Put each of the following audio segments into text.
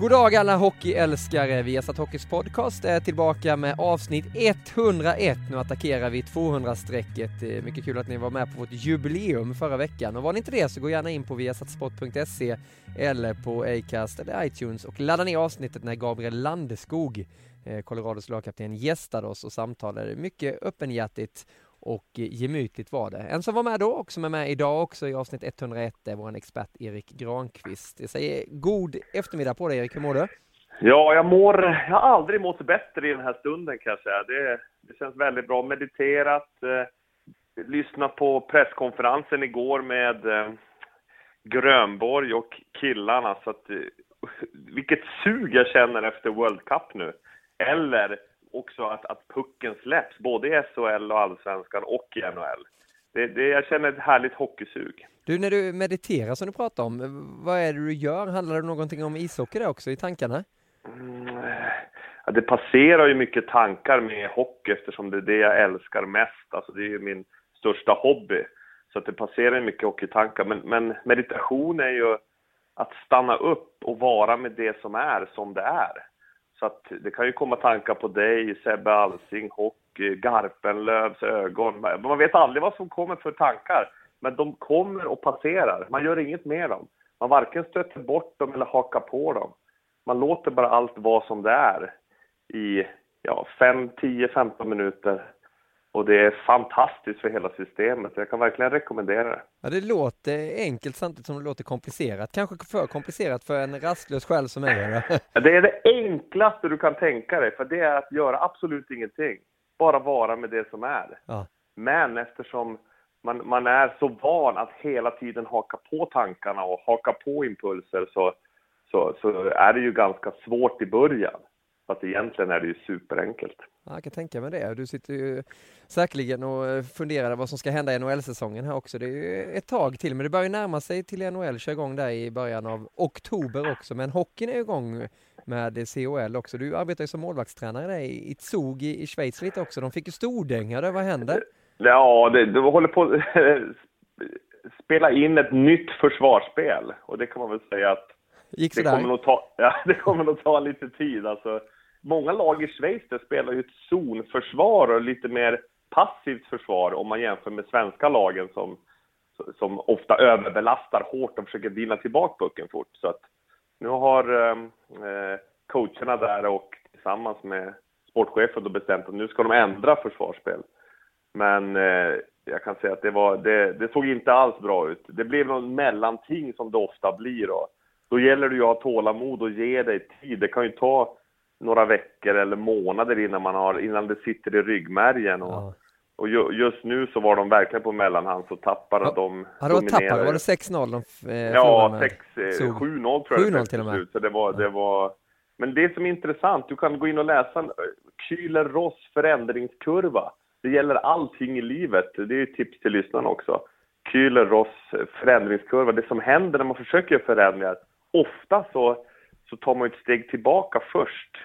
God dag alla hockeyälskare! Viasat Hockeys podcast är tillbaka med avsnitt 101. Nu attackerar vi 200-strecket. Mycket kul att ni var med på vårt jubileum förra veckan. Och var ni inte det så gå gärna in på viasatsport.se eller på Acast eller iTunes och ladda ner avsnittet när Gabriel Landeskog, eh, Colorados lagkapten, gästade oss och samtalade mycket öppenhjärtigt och eh, gemytligt var det. En som var med då och som är med idag också i avsnitt 101 är vår expert Erik Granqvist. Jag säger god eftermiddag på dig Erik, hur mår du? Ja, jag mår, jag har aldrig mått bättre i den här stunden kan jag säga. Det, det känns väldigt bra. Mediterat, eh, lyssnat på presskonferensen igår med eh, Grönborg och killarna. Så att, eh, vilket sug jag känner efter World Cup nu. Eller också att, att pucken släpps, både i SHL och Allsvenskan och i NHL. Det, det, jag känner ett härligt hockeysug. Du, när du mediterar som du pratar om, vad är det du gör? Handlar det någonting om ishockey där också i tankarna? Mm, ja, det passerar ju mycket tankar med hockey eftersom det är det jag älskar mest. Alltså det är ju min största hobby. Så att det passerar mycket hockeytankar. Men, men meditation är ju att stanna upp och vara med det som är som det är. Så att det kan ju komma tankar på dig, Sebbe Alsing, hockey, Garpenlövs ögon. Man vet aldrig vad som kommer för tankar, men de kommer och passerar. Man gör inget med dem. Man varken stöter bort dem eller hakar på dem. Man låter bara allt vara som det är i ja, 5, 10, 15 minuter och det är fantastiskt för hela systemet. Jag kan verkligen rekommendera det. Ja, det låter enkelt samtidigt som det låter komplicerat. Kanske för komplicerat för en rastlös själ som mig. det är det enklaste du kan tänka dig, för det är att göra absolut ingenting. Bara vara med det som är. Ja. Men eftersom man, man är så van att hela tiden haka på tankarna och haka på impulser så, så, så är det ju ganska svårt i början. Fast egentligen är det ju superenkelt. Ja, jag kan tänka mig det. Du sitter ju säkerligen och funderar vad som ska hända i NHL-säsongen här också. Det är ju ett tag till, men det börjar närma sig till NHL, kör igång där i början av oktober också. Men hockeyn är igång med COL också. Du arbetar ju som målvaktstränare där i Zug i Schweiz lite också. De fick ju stordänga där, vad händer? Ja, det, de håller på att spela in ett nytt försvarsspel och det kan man väl säga att Gick det kommer, nog ta, ja, det kommer nog ta lite tid. Alltså, många lag i Schweiz där spelar ju ett zonförsvar och lite mer passivt försvar om man jämför med svenska lagen som, som ofta överbelastar hårt och försöker vinna tillbaka pucken fort. Så att nu har ehm, eh, coacherna där och tillsammans med sportchefen då bestämt att nu ska de ändra försvarsspel. Men eh, jag kan säga att det, var, det, det, såg inte alls bra ut. Det blev någon mellanting som det ofta blir. Då, då gäller det ju att ha tålamod och ge dig tid. Det kan ju ta några veckor eller månader innan, man har, innan det sitter i ryggmärgen. Och, Ja. och ju, just nu så var de verkligen på mellanhand, så tappade Ja, de. Ja, det var tappade. Var det 6-0 de eh, Ja, förlorade med? sex, eh, Zug. 7-0 tror jag 7-0 det till och med. slut. Så det var, det var... Men det som är intressant, du kan gå in och läsa en Kühler-Ross förändringskurva. Det gäller allting i livet. Det är ett tips till lyssnarna också. Kühler-Ross förändringskurva. Det som händer när man försöker göra förändringar, ofta så, så tar man ett steg tillbaka först.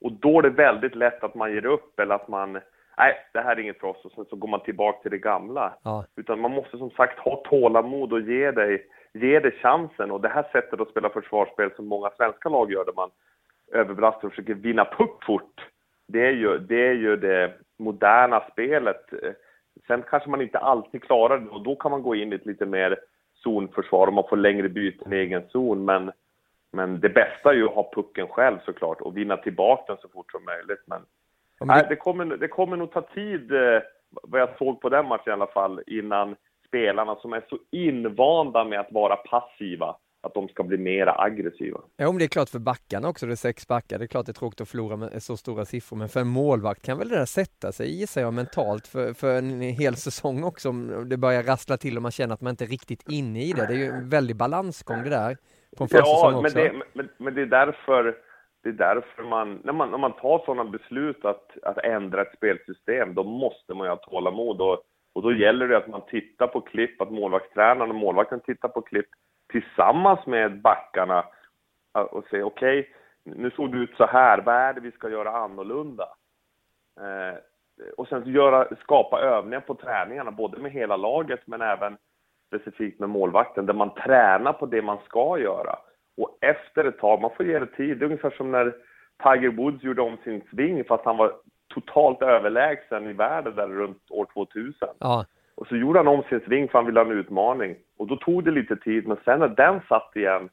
Och då är det väldigt lätt att man ger upp eller att man, nej, det här är inget för oss och sen så går man tillbaka till det gamla. Ja. Utan man måste som sagt ha tålamod och ge dig, ge dig chansen. Och det här sättet att spela försvarsspel som många svenska lag gör, där man överbelastar och försöker vinna puck fort, det är ju det, är ju det moderna spelet. Sen kanske man inte alltid klarar det och då kan man gå in i ett lite mer zonförsvar och man får längre byten i egen zon. Men, men det bästa är ju att ha pucken själv såklart och vinna tillbaka den så fort som möjligt. Men, Ja, men nej, det- det, kommer, det kommer nog ta tid, eh, vad jag såg på den matchen i alla fall, innan spelarna som är så invanda med att vara passiva, att de ska bli mera aggressiva. Ja, men det är klart för backarna också, det är sex backar. Det är klart det är tråkigt att förlora med så stora siffror, men för en målvakt kan väl det där sätta sig, gissar jag, mentalt för, för en hel säsong också, om det börjar rassla till och man känner att man inte är riktigt inne i det. Det är ju en väldig balansgång det där, på en Ja, men också. det, men, men det är därför, det är därför man, när man, när man tar sådana beslut att, att ändra ett spelsystem, då måste man ju ha tålamod och, och då gäller det att man tittar på klipp, att målvaktstränaren och målvakten tittar på klipp tillsammans med backarna och säger okej, nu såg det ut så här, vad är det vi ska göra annorlunda? Eh, och sen göra, skapa övningar på träningarna, både med hela laget men även specifikt med målvakten, där man tränar på det man ska göra. Och efter ett tag, man får ge det tid. Det är ungefär som när Tiger Woods gjorde om sin sving fast han var totalt överlägsen i världen där runt år 2000. Ja, Och så gjorde han om sin sving för han ville ha en utmaning. Och då tog det lite tid, men sen när den satt igen,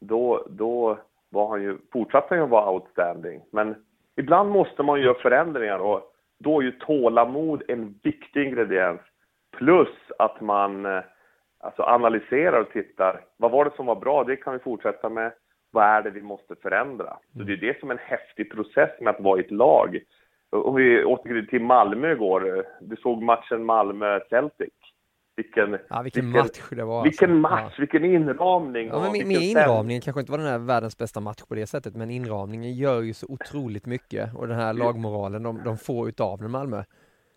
då, då var han ju, fortsatte han ju vara outstanding. Men ibland måste man ju göra förändringar och då är ju tålamod en viktig ingrediens. Plus att man eh, alltså analyserar och tittar. Vad var det som var bra? Det kan vi fortsätta med. Vad är det vi måste förändra? Så det är det som är en häftig process med att vara i ett lag. Om vi återgår till Malmö igår. Du såg matchen Malmö-Celtic. Vilken, ja vilken match det var. vilken alltså. match, vilken inramning. Ja, ja men med, vilken med inramningen kanske inte var den här världens bästa match på det sättet, men inramningen gör ju så otroligt mycket och den här lagmoralen de, de får utav den Malmö.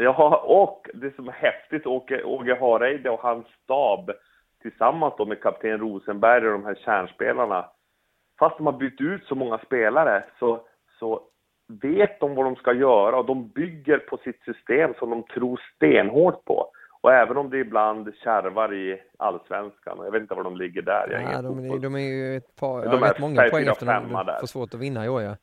Ja, och det som är häftigt, Åke, Åge Hareide och hans stab tillsammans då med kapten Rosenberg och de här kärnspelarna. Fast de har bytt ut så många spelare så, så vet de vad de ska göra och de bygger på sitt system som de tror stenhårt på. Och även om det ibland kärvar i allsvenskan, jag vet inte var de ligger där. Jag Ja, de, är- de är ju ett par, De ja, rätt många poäng efter de får svårt att vinna i år ja.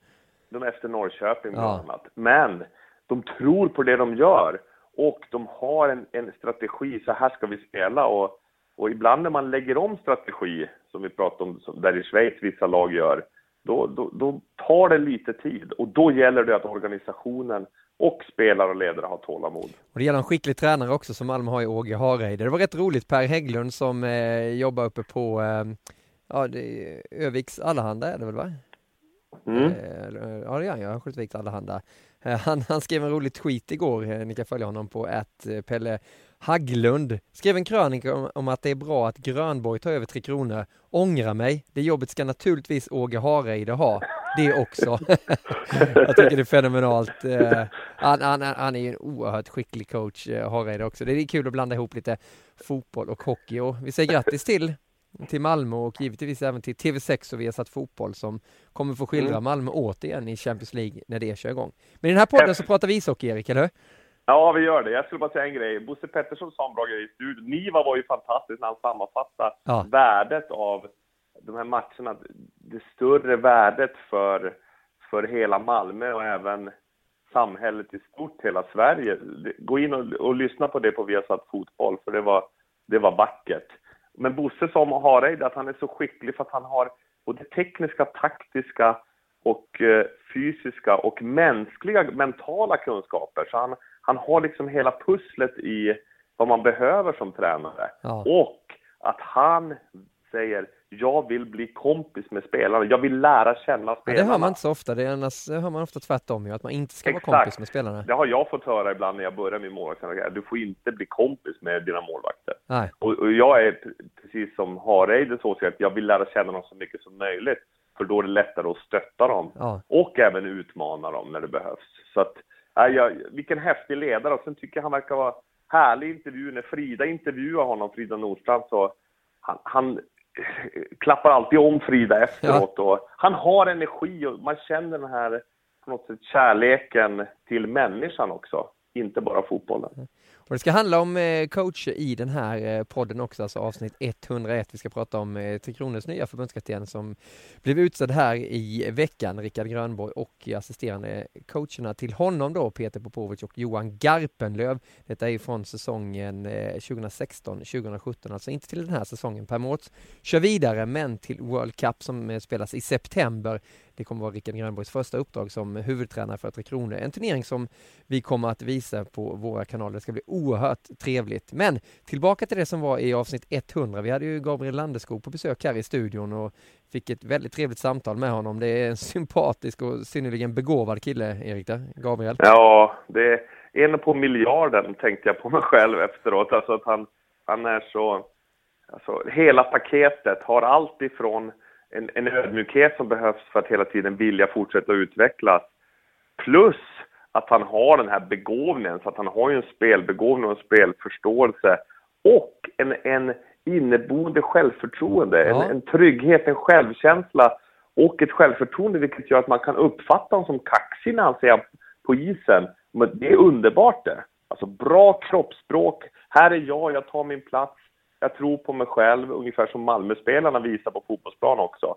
De är efter Norrköping bland Ja. annat. Men de tror på det de gör och de har en, en strategi, så här ska vi spela. Och, och ibland när man lägger om strategi, som vi pratade om, som där i Schweiz vissa lag gör, då, då, då tar det lite tid. Och då gäller det att organisationen och spelare och ledare har tålamod. Och det gäller en skicklig tränare också som Malmö har i Åge Hareide. Det var rätt roligt, Per Hägglund som eh, jobbar uppe på eh, ja, det Öviks Allehanda är det väl va? Mm. Eh, ja det är han, Örnsköldsviks Allehanda. Eh, han, han skrev en rolig tweet igår, eh, ni kan följa honom på att eh, Pelle Haglund Skrev en krönika om, om att det är bra att Grönborg tar över Tre Kronor. Ångra mig, det jobbet ska naturligtvis Åge Hareide ha. Det också. Jag tycker det är fenomenalt. Eh, Han, han, han är ju en oerhört skicklig coach, eh, Hareide också. Det är kul att blanda ihop lite fotboll och hockey och vi säger grattis till till Malmö och givetvis även till TV6 och Viasat Fotboll som kommer få skildra Mm. Malmö återigen i Champions League när det kör igång. Men i den här podden så pratar vi ishockey, Erik, eller hur? Ja, vi gör det. Jag skulle bara säga en grej. Bosse Pettersson sa en bra grej i studion. Niva var ju fantastisk när han sammanfattade Ja. värdet av de här matcherna. Det större värdet för, för hela Malmö och även samhället i stort, hela Sverige. Gå in och, och lyssna på det på Viasat Fotboll, för det var, det var vackert. Men Bosse sa om Hareide att han är så skicklig för att han har både tekniska, taktiska och eh, fysiska och mänskliga, mentala kunskaper. Så han, han har liksom hela pusslet i vad man behöver som tränare. Ja. Och att han säger, jag vill bli kompis med spelarna, jag vill lära känna Ja, spelarna. det hör man inte så ofta, det, är annars, det hör man ofta tvärtom ju, att man inte ska vara Exakt. kompis med spelarna. Det har jag fått höra ibland när jag börjar min målvakt. Du får inte bli kompis med dina målvakter. Nej. Och, och jag är precis som Hareides åsikt, att jag vill lära känna dem så mycket som möjligt. För då är det lättare att stötta dem. Ja. Och även utmana dem när det behövs. Så att, ja, jag, vilken häftig ledare. Och sen tycker jag han verkar vara härlig intervju. När Frida intervjuar honom, Frida Nordstrand, så han, han klappar alltid om Frida efteråt. Och han har energi och man känner den här på något sätt kärleken till människan också. inte bara fotbollen. Och det ska handla om eh, coacher i den här eh, podden också, alltså avsnitt 101. Vi ska prata om eh, Tre Kronors nya förbundskapten som blev utsedd här i veckan, Rickard Grönborg och assisterande coacherna till honom då, Peter Popovic och Johan Garpenlöv. Detta är från säsongen 2016-2017, alltså inte till den här säsongen. Per Mårts kör vidare, men till World Cup som spelas i september det kommer vara Rickard Grönborgs första uppdrag som huvudtränare för Tre Kronor. En turnering som vi kommer att visa på våra kanaler. Det ska bli oerhört trevligt. Men tillbaka till det som var i avsnitt 100. Vi hade ju Gabriel Landeskog på besök här i studion och fick ett väldigt trevligt samtal med honom. Det är en sympatisk och synnerligen begåvad kille, Erik, där. Gabriel. Ja, det är en på miljarden tänkte jag på mig själv efteråt. Alltså att han, han är så... Alltså, hela paketet har allt ifrån en, en ödmjukhet som behövs för att hela tiden vilja fortsätta utvecklas. Plus att han har den här begåvningen, så att han har ju en spelbegåvning och en spelförståelse och en, en inneboende självförtroende, ja. en, en trygghet, en självkänsla och ett självförtroende vilket gör att man kan uppfatta honom som kaxig när han ser på isen. Men det är underbart det. Alltså bra kroppsspråk, här är jag, jag tar min plats, jag tror på mig själv, ungefär som Malmöspelarna visar på fotbollsplan också.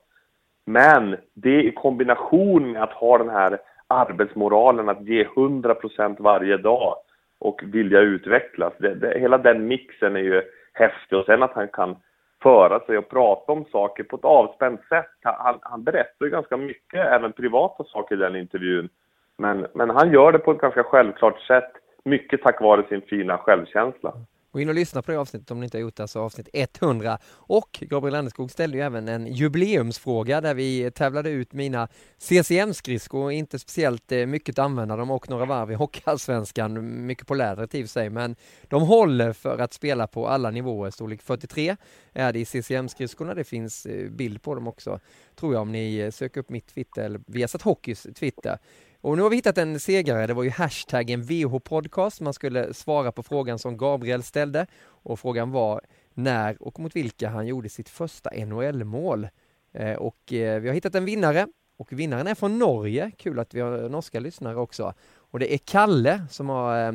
Men det i kombination med att ha den här arbetsmoralen, att ge 100% varje dag och vilja utvecklas. Det, det, hela den mixen är ju häftig och sen att han kan föra sig och prata om saker på ett avspänt sätt. Han, han berättar ju ganska mycket, även privata saker i den intervjun. Men, men han gör det på ett ganska självklart sätt, mycket tack vare sin fina självkänsla. Gå in och lyssna på det avsnittet om ni inte har gjort det, alltså avsnitt 100. Och Gabriel Landeskog ställde ju även en jubileumsfråga där vi tävlade ut mina CCM-skridskor, inte speciellt eh, mycket att använda dem och några varv i Hockeyallsvenskan, mycket på lädret i och för sig, men de håller för att spela på alla nivåer. Storlek 43 är det i CCM-skridskorna, det finns eh, bild på dem också, tror jag om ni eh, söker upp mitt Twitter eller Viasat Hockeys Twitter. Och nu har vi hittat en segrare, det var ju hashtaggen VH-podcast, man skulle svara på frågan som Gabriel ställde. Och frågan var när och mot vilka han gjorde sitt första NHL-mål. Eh, och eh, vi har hittat en vinnare. Och vinnaren är från Norge, kul att vi har norska lyssnare också. Och det är Kalle som har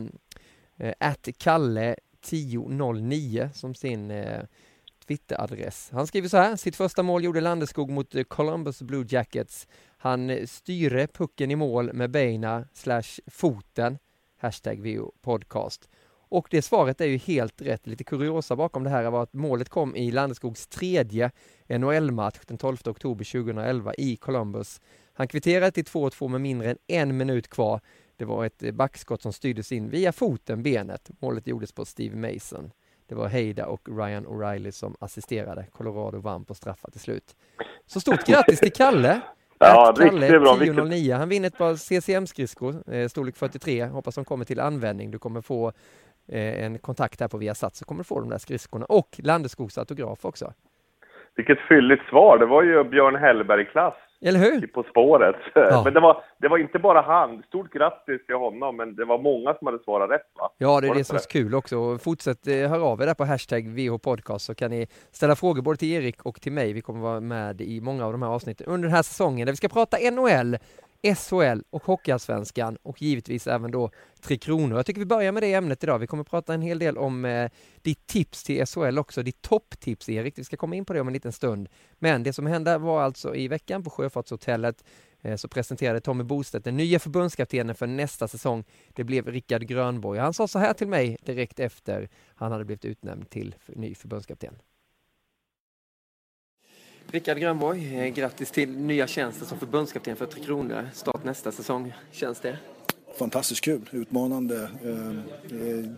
eh, eh Kalle 1009 som sin äh, Twitteradress. Han skriver så här, sitt första mål gjorde Landeskog mot eh, Columbus Blue Jackets han styre pucken i mål med beina slash foten, hashtag VO podcast. Och det svaret är ju helt rätt. Lite kuriosa bakom det här var att målet kom i Landeskogs tredje NHL-match den 12 oktober 2011 i Columbus. Han kvitterade till 2-2 med mindre än en minut kvar. Det var ett backskott som styrdes in via foten, benet. Målet gjordes på Steve Mason. Det var Heida och Ryan O'Reilly som assisterade. Colorado vann på straffar till slut. Så stort grattis till Kalle! Ja, Kalle, bra. 1009. Han vinner ett par CCM-skridskor, eh, storlek 43. Hoppas de kommer till användning. Du kommer få eh, en kontakt här på Viasat så kommer du få de där skridskorna och Landeskogs autograf också. Vilket fylligt svar. Det var ju Björn Hellberg-klass. Eller hur? På spåret. Ja. Men det var, det var inte bara han. Stort grattis till honom, men det var många som hade svarat rätt va? Ja, det är det, det som är så kul också. Fortsätt eh, höra av er där på hashtag VH Podcast så kan ni ställa frågor både till Erik och till mig. Vi kommer vara med i många av de här avsnitten under den här säsongen där vi ska prata NHL, SHL och Hockeyallsvenskan och givetvis även då Tre Kronor. Jag tycker vi börjar med det ämnet idag. Vi kommer prata en hel del om eh, ditt tips till SHL också, ditt topptips Erik. Vi ska komma in på det om en liten stund. Men det som hände var alltså i veckan på Sjöfartshotellet eh, så presenterade Tommy Bostedt den nya förbundskaptenen för nästa säsong. Det blev Rickard Grönborg. Han sa så här till mig direkt efter han hade blivit utnämnd till ny förbundskapten. Rickard Grönborg, eh, grattis till nya tjänsten som förbundskapten för Tre Kronor. Start nästa säsong. Känns det? Fantastiskt kul, utmanande. Ehm, eh,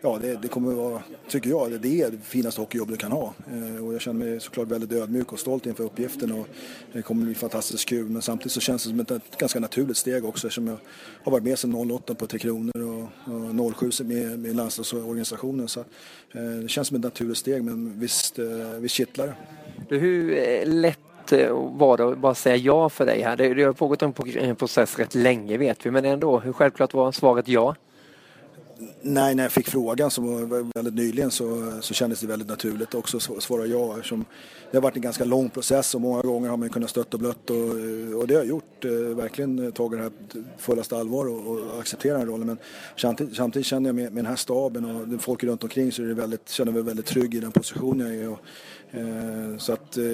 ja, det, det kommer att vara, tycker jag, det är det finaste hockeyjobb du kan ha. Eh, och jag känner mig såklart väldigt ödmjuk och stolt inför uppgiften och det kommer att bli fantastiskt kul. Men samtidigt så känns det som ett, ganska naturligt steg också eftersom jag har varit med sedan 08 på Tre Kronor och, och 07 med, med landslagsorganisationen. Så eh, det känns som ett naturligt steg men visst, visst kittlar det. Hur lätt eh, var bara säga ja för dig här? Det, det har pågått en process rätt länge vet vi, men ändå, hur självklart var svaret ja? Nej, när jag fick frågan som var väldigt nyligen så, så kändes det väldigt naturligt också att svara ja. Eftersom det har varit en ganska lång process och många gånger har man kunnat stött och blött och, och det har jag gjort. Eh, verkligen tagit det här fullaste allvar och, och accepterat den rollen. Men samtidigt, samtidigt känner jag med, med den här staben och folk runt omkring så är det väldigt, känner jag mig väldigt trygg i den positionen jag är. Och, så att eh,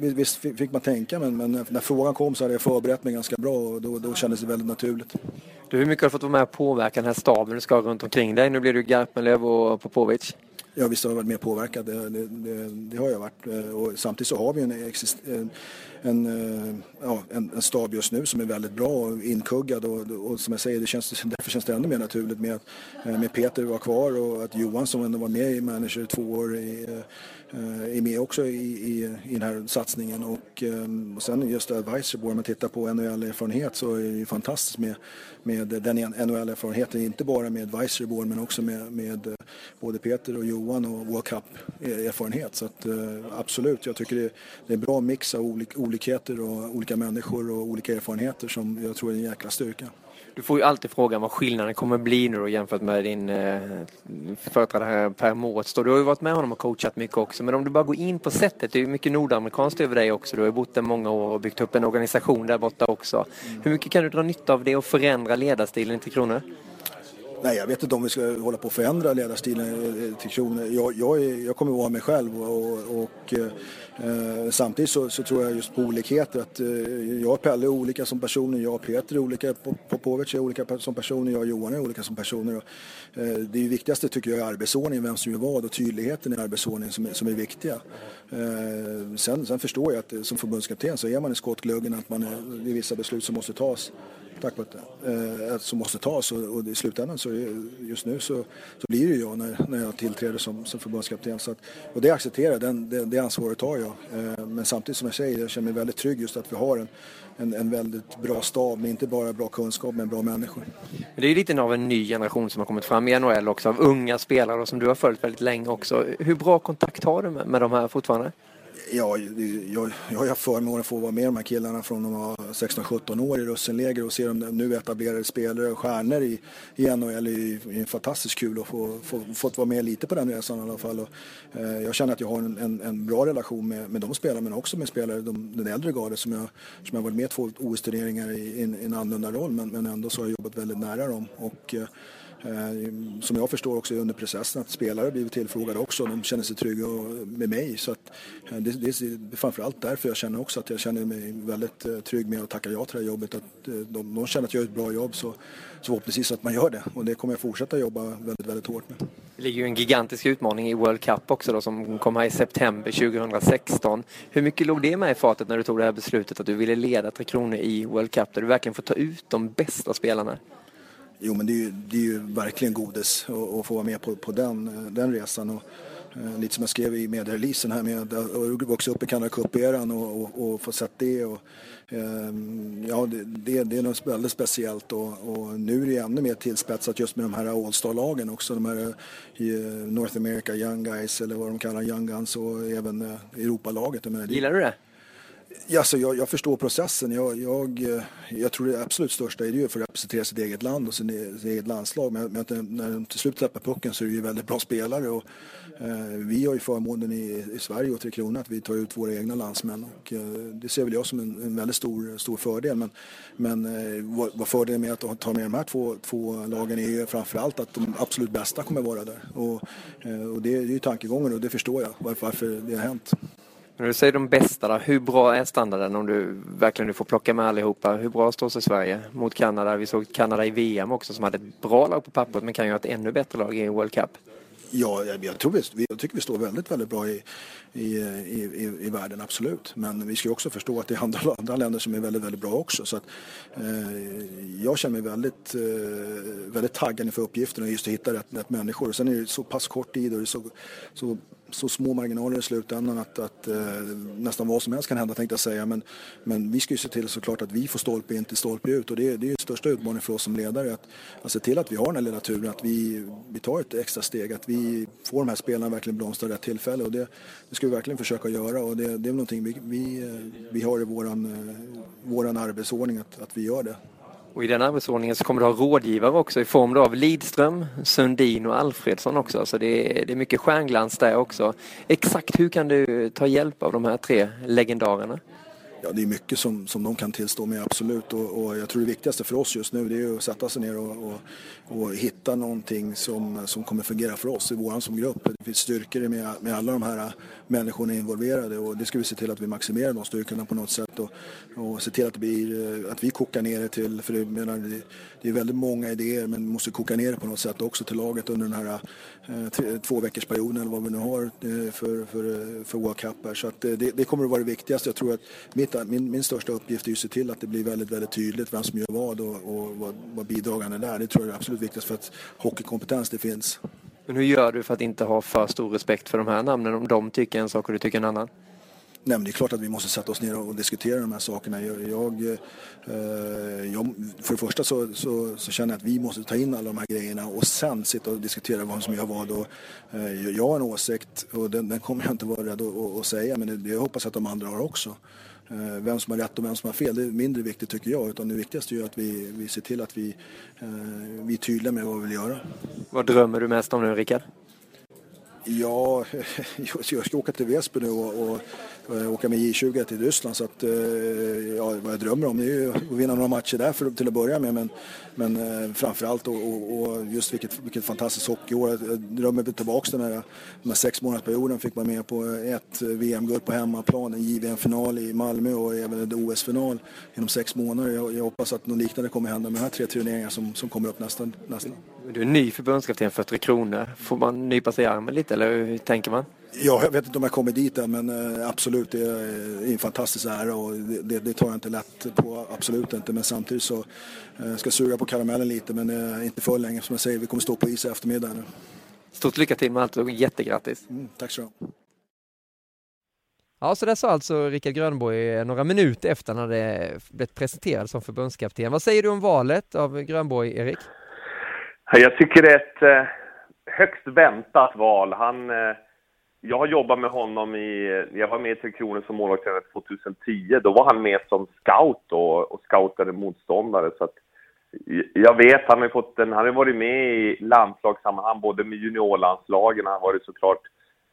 visst fick man tänka men, men när frågan kom så hade jag förberett mig ganska bra och då, då kändes det väldigt naturligt. Du, hur mycket har du fått vara med och påverka den här staben du ska ha runt omkring dig? Nu blir du Garpenlöv och Popovic. Ja, visst har jag varit mer påverkad. Det, det, det, det, har jag varit. Eh, och samtidigt så har vi en, en, en, eh, ja, en, stab just nu som är väldigt bra och inkuggad. Och, och som jag säger, det känns, därför känns det ännu mer naturligt med att eh, med Peter var kvar och att Johan som ändå var med i manager två år i, Eh, är med också i, i, i den här satsningen. Och, eh, och sen just advisor board, om man tittar på NHL-erfarenhet så är det ju fantastiskt med, med den NHL-erfarenheten. Inte bara med advisor board men också med, med eh, både Peter och Johan och World Cup-erfarenhet. Så att, absolut, jag tycker det, det är en bra mix av olik, olikheter och olika människor och olika erfarenheter som jag tror är en jäkla styrka. Du får ju alltid frågan vad skillnaden kommer bli nu då jämfört med din eh, företrädare Per Mårts. Du har ju varit med honom och coachat mycket också men om du bara går in på sättet, det är ju mycket nordamerikanskt över dig också. Du har ju bott där många år och byggt upp en organisation där borta också. Mm. Hur mycket kan du dra nytta av det och förändra ledarstilen Tre Kronor? Nej, jag vet inte om vi ska hålla på att förändra ledarstilen eh, eh, till Kronor. Jag, jag, jag kommer att vara mig själv och, och eh, eh, samtidigt så, så, tror jag just på olikheter. Att, eh, jag och Pelle är olika som personer, jag och Peter är olika, Popovic är olika som personer, jag och Johan är olika som personer. Och, eh, det viktigaste tycker jag är arbetsordningen, vem som gör vad och tydligheten i arbetsordningen som är, som är viktiga. Eh, sen, sen förstår jag att som förbundskapten så är man i skottgluggen att man är, det är vissa beslut som måste tas tack vare det, eh, som måste tas och, och i slutändan så just nu så, så blir det jag när, när jag tillträder som, som förbundskapten. Så att, och det accepterar jag, det, det ansvaret tar jag. Eh, men samtidigt som jag säger, jag känner mig väldigt trygg just att vi har en, en, en väldigt bra stab, med inte bara bra kunskap men bra människor. Det är ju lite av en ny generation som har kommit fram i NHL också, av unga spelare som du har följt väldigt länge också. Hur bra kontakt har du med, med de här fortfarande? Ja, jag, jag har haft förmånen att få vara med de här killarna från de var 16-17 år i russinläger och se dem nu etablerade spelare och stjärnor i, i NHL. Det är fantastiskt kul att få, få fått vara med lite på den resan i alla fall. Och, eh, jag känner att jag har en, en, en, bra relation med, med de spelarna men också med spelare, de, den äldre garden som jag, som jag varit med i två OS-turneringar i, i, en, annorlunda roll men, men ändå så har jag jobbat väldigt nära dem. Och, Eh, Eh, som jag förstår också under processen att spelare blivit tillfrågade också. De känner sig trygga med mig. Så att eh, det, det är framförallt därför jag känner också att jag känner mig väldigt eh, trygg med att tacka ja till det här jobbet. Att de, de känner att jag gör ett bra jobb så, så förhoppningsvis att man gör det. Och det kommer jag fortsätta jobba väldigt, väldigt hårt med. Det ligger ju en gigantisk utmaning i World Cup också då som kommer i september 2016. Hur mycket låg det med i fatet när du tog det här beslutet att du ville leda Tre Kronor i World Cup där du verkligen får ta ut de bästa spelarna? Jo, men det är ju, det är ju verkligen godis att få vara med på, på den, den resan. Och, eh, lite som jag skrev i mediereleasen här med att vuxit upp i Canada Cup-eran och, och, och få sett det. Och, eh, ja, det, det, det, är något väldigt speciellt och, och, nu är det ännu mer tillspetsat just med de här All-star-lagen också. De här eh, eh, North America Young Guys eller vad de kallar Young Guns och även eh, Europalaget. Gillar du det? Ja, så jag, jag, förstår processen. Jag, jag, eh, jag, tror det absolut största är det för att representera sitt eget land och sin, e-, sitt eget landslag. Men, men eh, när de till slut släpper pucken så är det ju väldigt bra spelare. Och, eh, vi har ju förmånen i, i Sverige och Tre Kronor att vi tar ut våra egna landsmän. Och, eh, det ser väl jag som en, en väldigt stor, stor fördel. Men, men eh, vad, vad fördelen med att ta med de här två, två lagen är ju framförallt att de absolut bästa kommer vara där. Och, eh, och det, det är ju tankegången och det förstår jag varför, varför det har hänt. När du säger de bästa, då, hur bra är standarden om du verkligen får plocka med allihopa? Hur bra står sig Sverige mot Kanada? Vi såg Kanada i VM också som hade ett bra lag på pappret men kan ju ha ett ännu bättre lag i World Cup. Ja, jag, tror vi, jag tycker vi står väldigt, väldigt bra i, i, i, i världen, absolut. Men vi ska också förstå att det är andra, andra länder som är väldigt, väldigt bra också. Så att, eh, jag känner mig väldigt, eh, väldigt taggad inför uppgiften och just att hitta rätt, rätt människor. Och sen är det så pass kort tid och det är så, så så små marginaler i slutändan att, att eh, nästan vad som helst kan hända tänkte jag säga. Men, men vi ska ju se till såklart att vi får stolpe in till stolpe ut och det, det är ju största utmaningen för oss som ledare att, att se till att vi har den här lilla turen, att vi, vi tar ett extra steg, att vi får de här spelarna verkligen blomstra rätt tillfälle och det, det ska vi verkligen försöka göra och det, det är någonting vi, vi, eh, vi har i våran, eh, våran arbetsordning att, att vi gör det. Och i den arbetsordningen så kommer du ha rådgivare också i form av Lidström, Sundin och Alfredsson också. Så det är, det är mycket stjärnglans där också. Exakt hur kan du ta hjälp av de här tre legendarerna? Ja, det är mycket som, som de kan tillstå med, absolut. Och, och, jag tror det viktigaste för oss just nu det är att sätta sig ner och, och, och hitta någonting som, som kommer fungera för oss i våran som grupp. Det finns styrkor med, med alla de här människorna involverade och det ska vi se till att vi maximerar de styrkorna på något sätt och, och se till att, det blir, att vi kokar ner det till, för det, menar, det, det är väldigt många idéer men vi måste koka ner det på något sätt också till laget under den här Eh, två veckors perioden eller vad vi nu har eh, för, för, eh, för World Cup här. Så att det, det kommer att vara det viktigaste. Jag tror att mitt, min, min största uppgift är att se till att det blir väldigt, väldigt tydligt vem som gör vad och, och vad, vad bidragande är. Det tror jag är absolut viktigast för att hockeykompetens det finns. Men hur gör du för att inte ha för stor respekt för de här namnen om de tycker en sak och du tycker en annan? Nej, men det är klart att vi måste sätta oss ner och diskutera de här sakerna. Jag, jag, eh, jag för det första så, så, så, känner jag att vi måste ta in alla de här grejerna och sen sitta och diskutera vad som gör vad. Och, eh, jag har en åsikt och den, den kommer jag inte vara rädd att, säga men det, jag hoppas att de andra har också. Eh, vem som har rätt och vem som har fel, det är mindre viktigt tycker jag. Utan det viktigaste är att vi, vi ser till att vi, eh, vi är tydliga med vad vi vill göra. Vad drömmer du mest om nu, Rickard? Ja, jag ska åka till Väsby nu och, och och åka med J20 till Ryssland. Så att, eh, ja, vad jag drömmer om det är ju att vinna några matcher där för, till att börja med. Men, men eh, framförallt och, och, och just vilket, vilket fantastiskt hockeyår. Jag drömmer tillbaka den här, den här sex månadersperioden. Fick vara med på ett VM-guld på hemmaplan, en JVM-final i Malmö och även en OS-final inom sex månader. Jag, jag, hoppas att något liknande kommer hända med de här tre turneringarna som, som kommer upp nästa, nästa. Du är ny förbundskapten för Tre Kronor. Får man nypa sig i armen lite eller hur tänker man? Ja, jag vet inte om jag kommer dit än, men eh, absolut, det är en fantastisk ära och det, det, tar jag inte lätt på, absolut inte. Men samtidigt så eh, ska jag suga på karamellen lite, men eh, inte för länge. Som jag säger, vi kommer stå på is i eftermiddag nu. Stort lycka till med allt och jättegrattis! Mm, tack så mycket! Ja, så det sa alltså Rickard Grönborg några minuter efter när det blivit presenterad som förbundskapten. Vad säger du om valet av Grönborg, Erik? Jag tycker det är ett eh, högst väntat val. Han eh, jag har jobbat med honom i, jag var med i Tre Kronor som målvaktstränare 2010. Då var han med som scout och, och scoutade motståndare. Så att, jag vet, han har fått en, han har varit med i landslagssammanhang, både med juniorlandslagen, han har varit såklart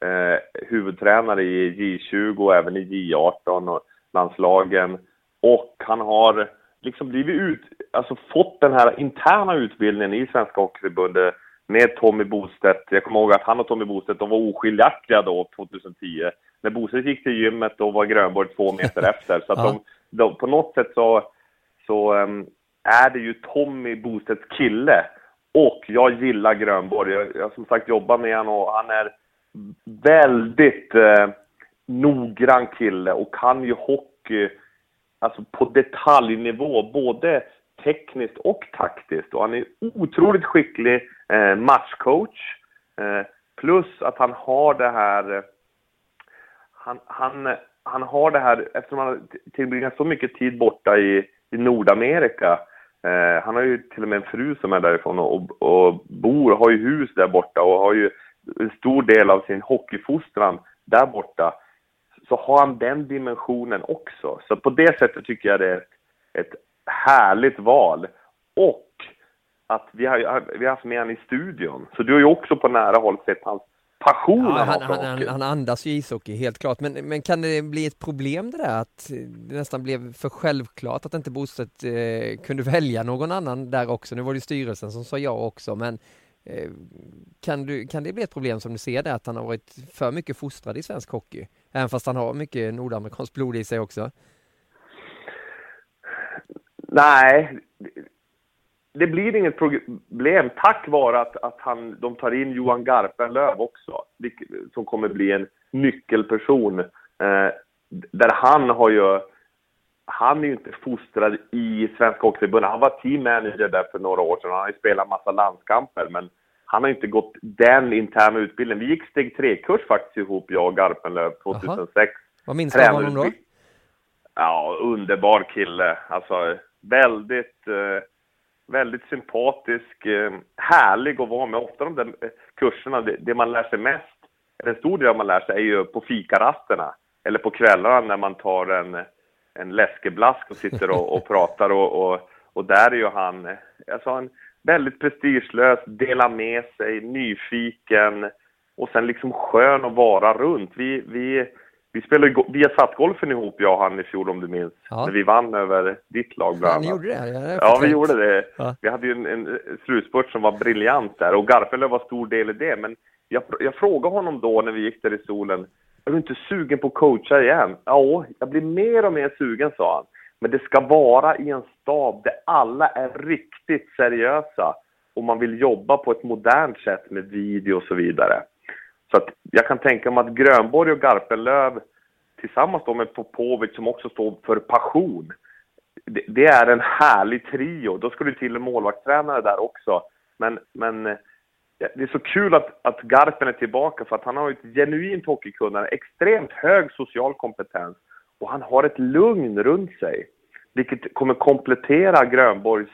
eh, huvudtränare i J20 och även i J18 och landslagen. Och han har liksom blivit ut, alltså fått den här interna utbildningen i Svenska Hockeyförbundet med Tommy Bostedt. Jag kommer ihåg att han och Tommy Bostedt, de var oskiljaktiga då 2010. När Bostedt gick till gymmet då var Grönborg två meter efter. Så att de, de, på något sätt så, så um, är det ju Tommy Bostedts kille. Och jag gillar Grönborg. Jag, jag som sagt jobbar med honom och han är väldigt eh, noggrann kille och kan ju hockey alltså på detaljnivå, både tekniskt och taktiskt. Och han är otroligt skicklig eh, matchcoach. Eh, plus att han har det här... Han, han, han har det här, eftersom han har tillbringat så mycket tid borta i, i Nordamerika. Eh, han har ju till och med en fru som är därifrån och, och bor, har ju hus där borta och har ju en stor del av sin hockeyfostran där borta. Så har han den dimensionen också. Så på det sättet tycker jag det är ett, härligt val. Och att vi har, vi har haft med honom i studion. Så du har ju också på nära håll sett hans passion ja, han, han, han, han, andas ju ishockey, helt klart. Men, men kan det bli ett problem det där att det nästan blev för självklart att inte Bostedt eh, kunde välja någon annan där också? Nu var det styrelsen som sa ja också, men Eh, kan, du, kan det bli ett problem som du ser det, att han har varit för mycket fostrad i svensk hockey? Även fast han har mycket nordamerikanskt blod i sig också? Nej, det blir inget problem tack vare att, att han, de tar in Johan Garpenlöv också, som kommer bli en nyckelperson. Eh, där han har ju, han är ju inte fostrad i Svenska Hockeyförbundet. Han var team manager där för några år sedan. Han har ju spelat massa landskamper, men han har inte gått den interna utbildningen. Vi gick steg tre-kurs faktiskt ihop, jag och Garpenlöv, 2006. Aha. Vad minns du av honom då? Ja, underbar kille. Alltså, väldigt, eh, väldigt sympatisk, eh, härlig att vara med. Ofta de där eh, kurserna, det, det man lär sig mest, en stor del av man lär sig är ju på fikarasterna. Eller på kvällarna när man tar en, en läskeblask och sitter och, och pratar och, och, Och där är ju han, alltså han väldigt prestigelös, dela med sig, nyfiken och sen liksom skön att vara runt. Vi, vi, vi spelade via satt-golfen ihop, jag och han i fjol om du minns, ja. när vi vann över ditt lag bland annat. Ja, gjorde det? Ja, ja vi gjorde det. Ja. Vi hade ju en, en slutspurt som var briljant där och Garpenlöv var stor del i det, men jag, jag frågade honom då när vi gick där i solen, är du inte sugen på att coacha igen? Ja, jag blir mer och mer sugen, sa han. Men det ska vara i en stab där alla är riktigt seriösa och man vill jobba på ett modernt sätt med video och så vidare. Så att jag kan tänka mig att Grönborg och Garpenlöv tillsammans då med Popovic som också står för passion. Det, det är en härlig trio. Då ska du till en målvaktstränare där också. Men, men det är så kul att, att Garpen är tillbaka för att han har ett genuint hockeykunnande, extremt hög social kompetens och han har ett lugn runt sig. Vilket kommer komplettera Grönborgs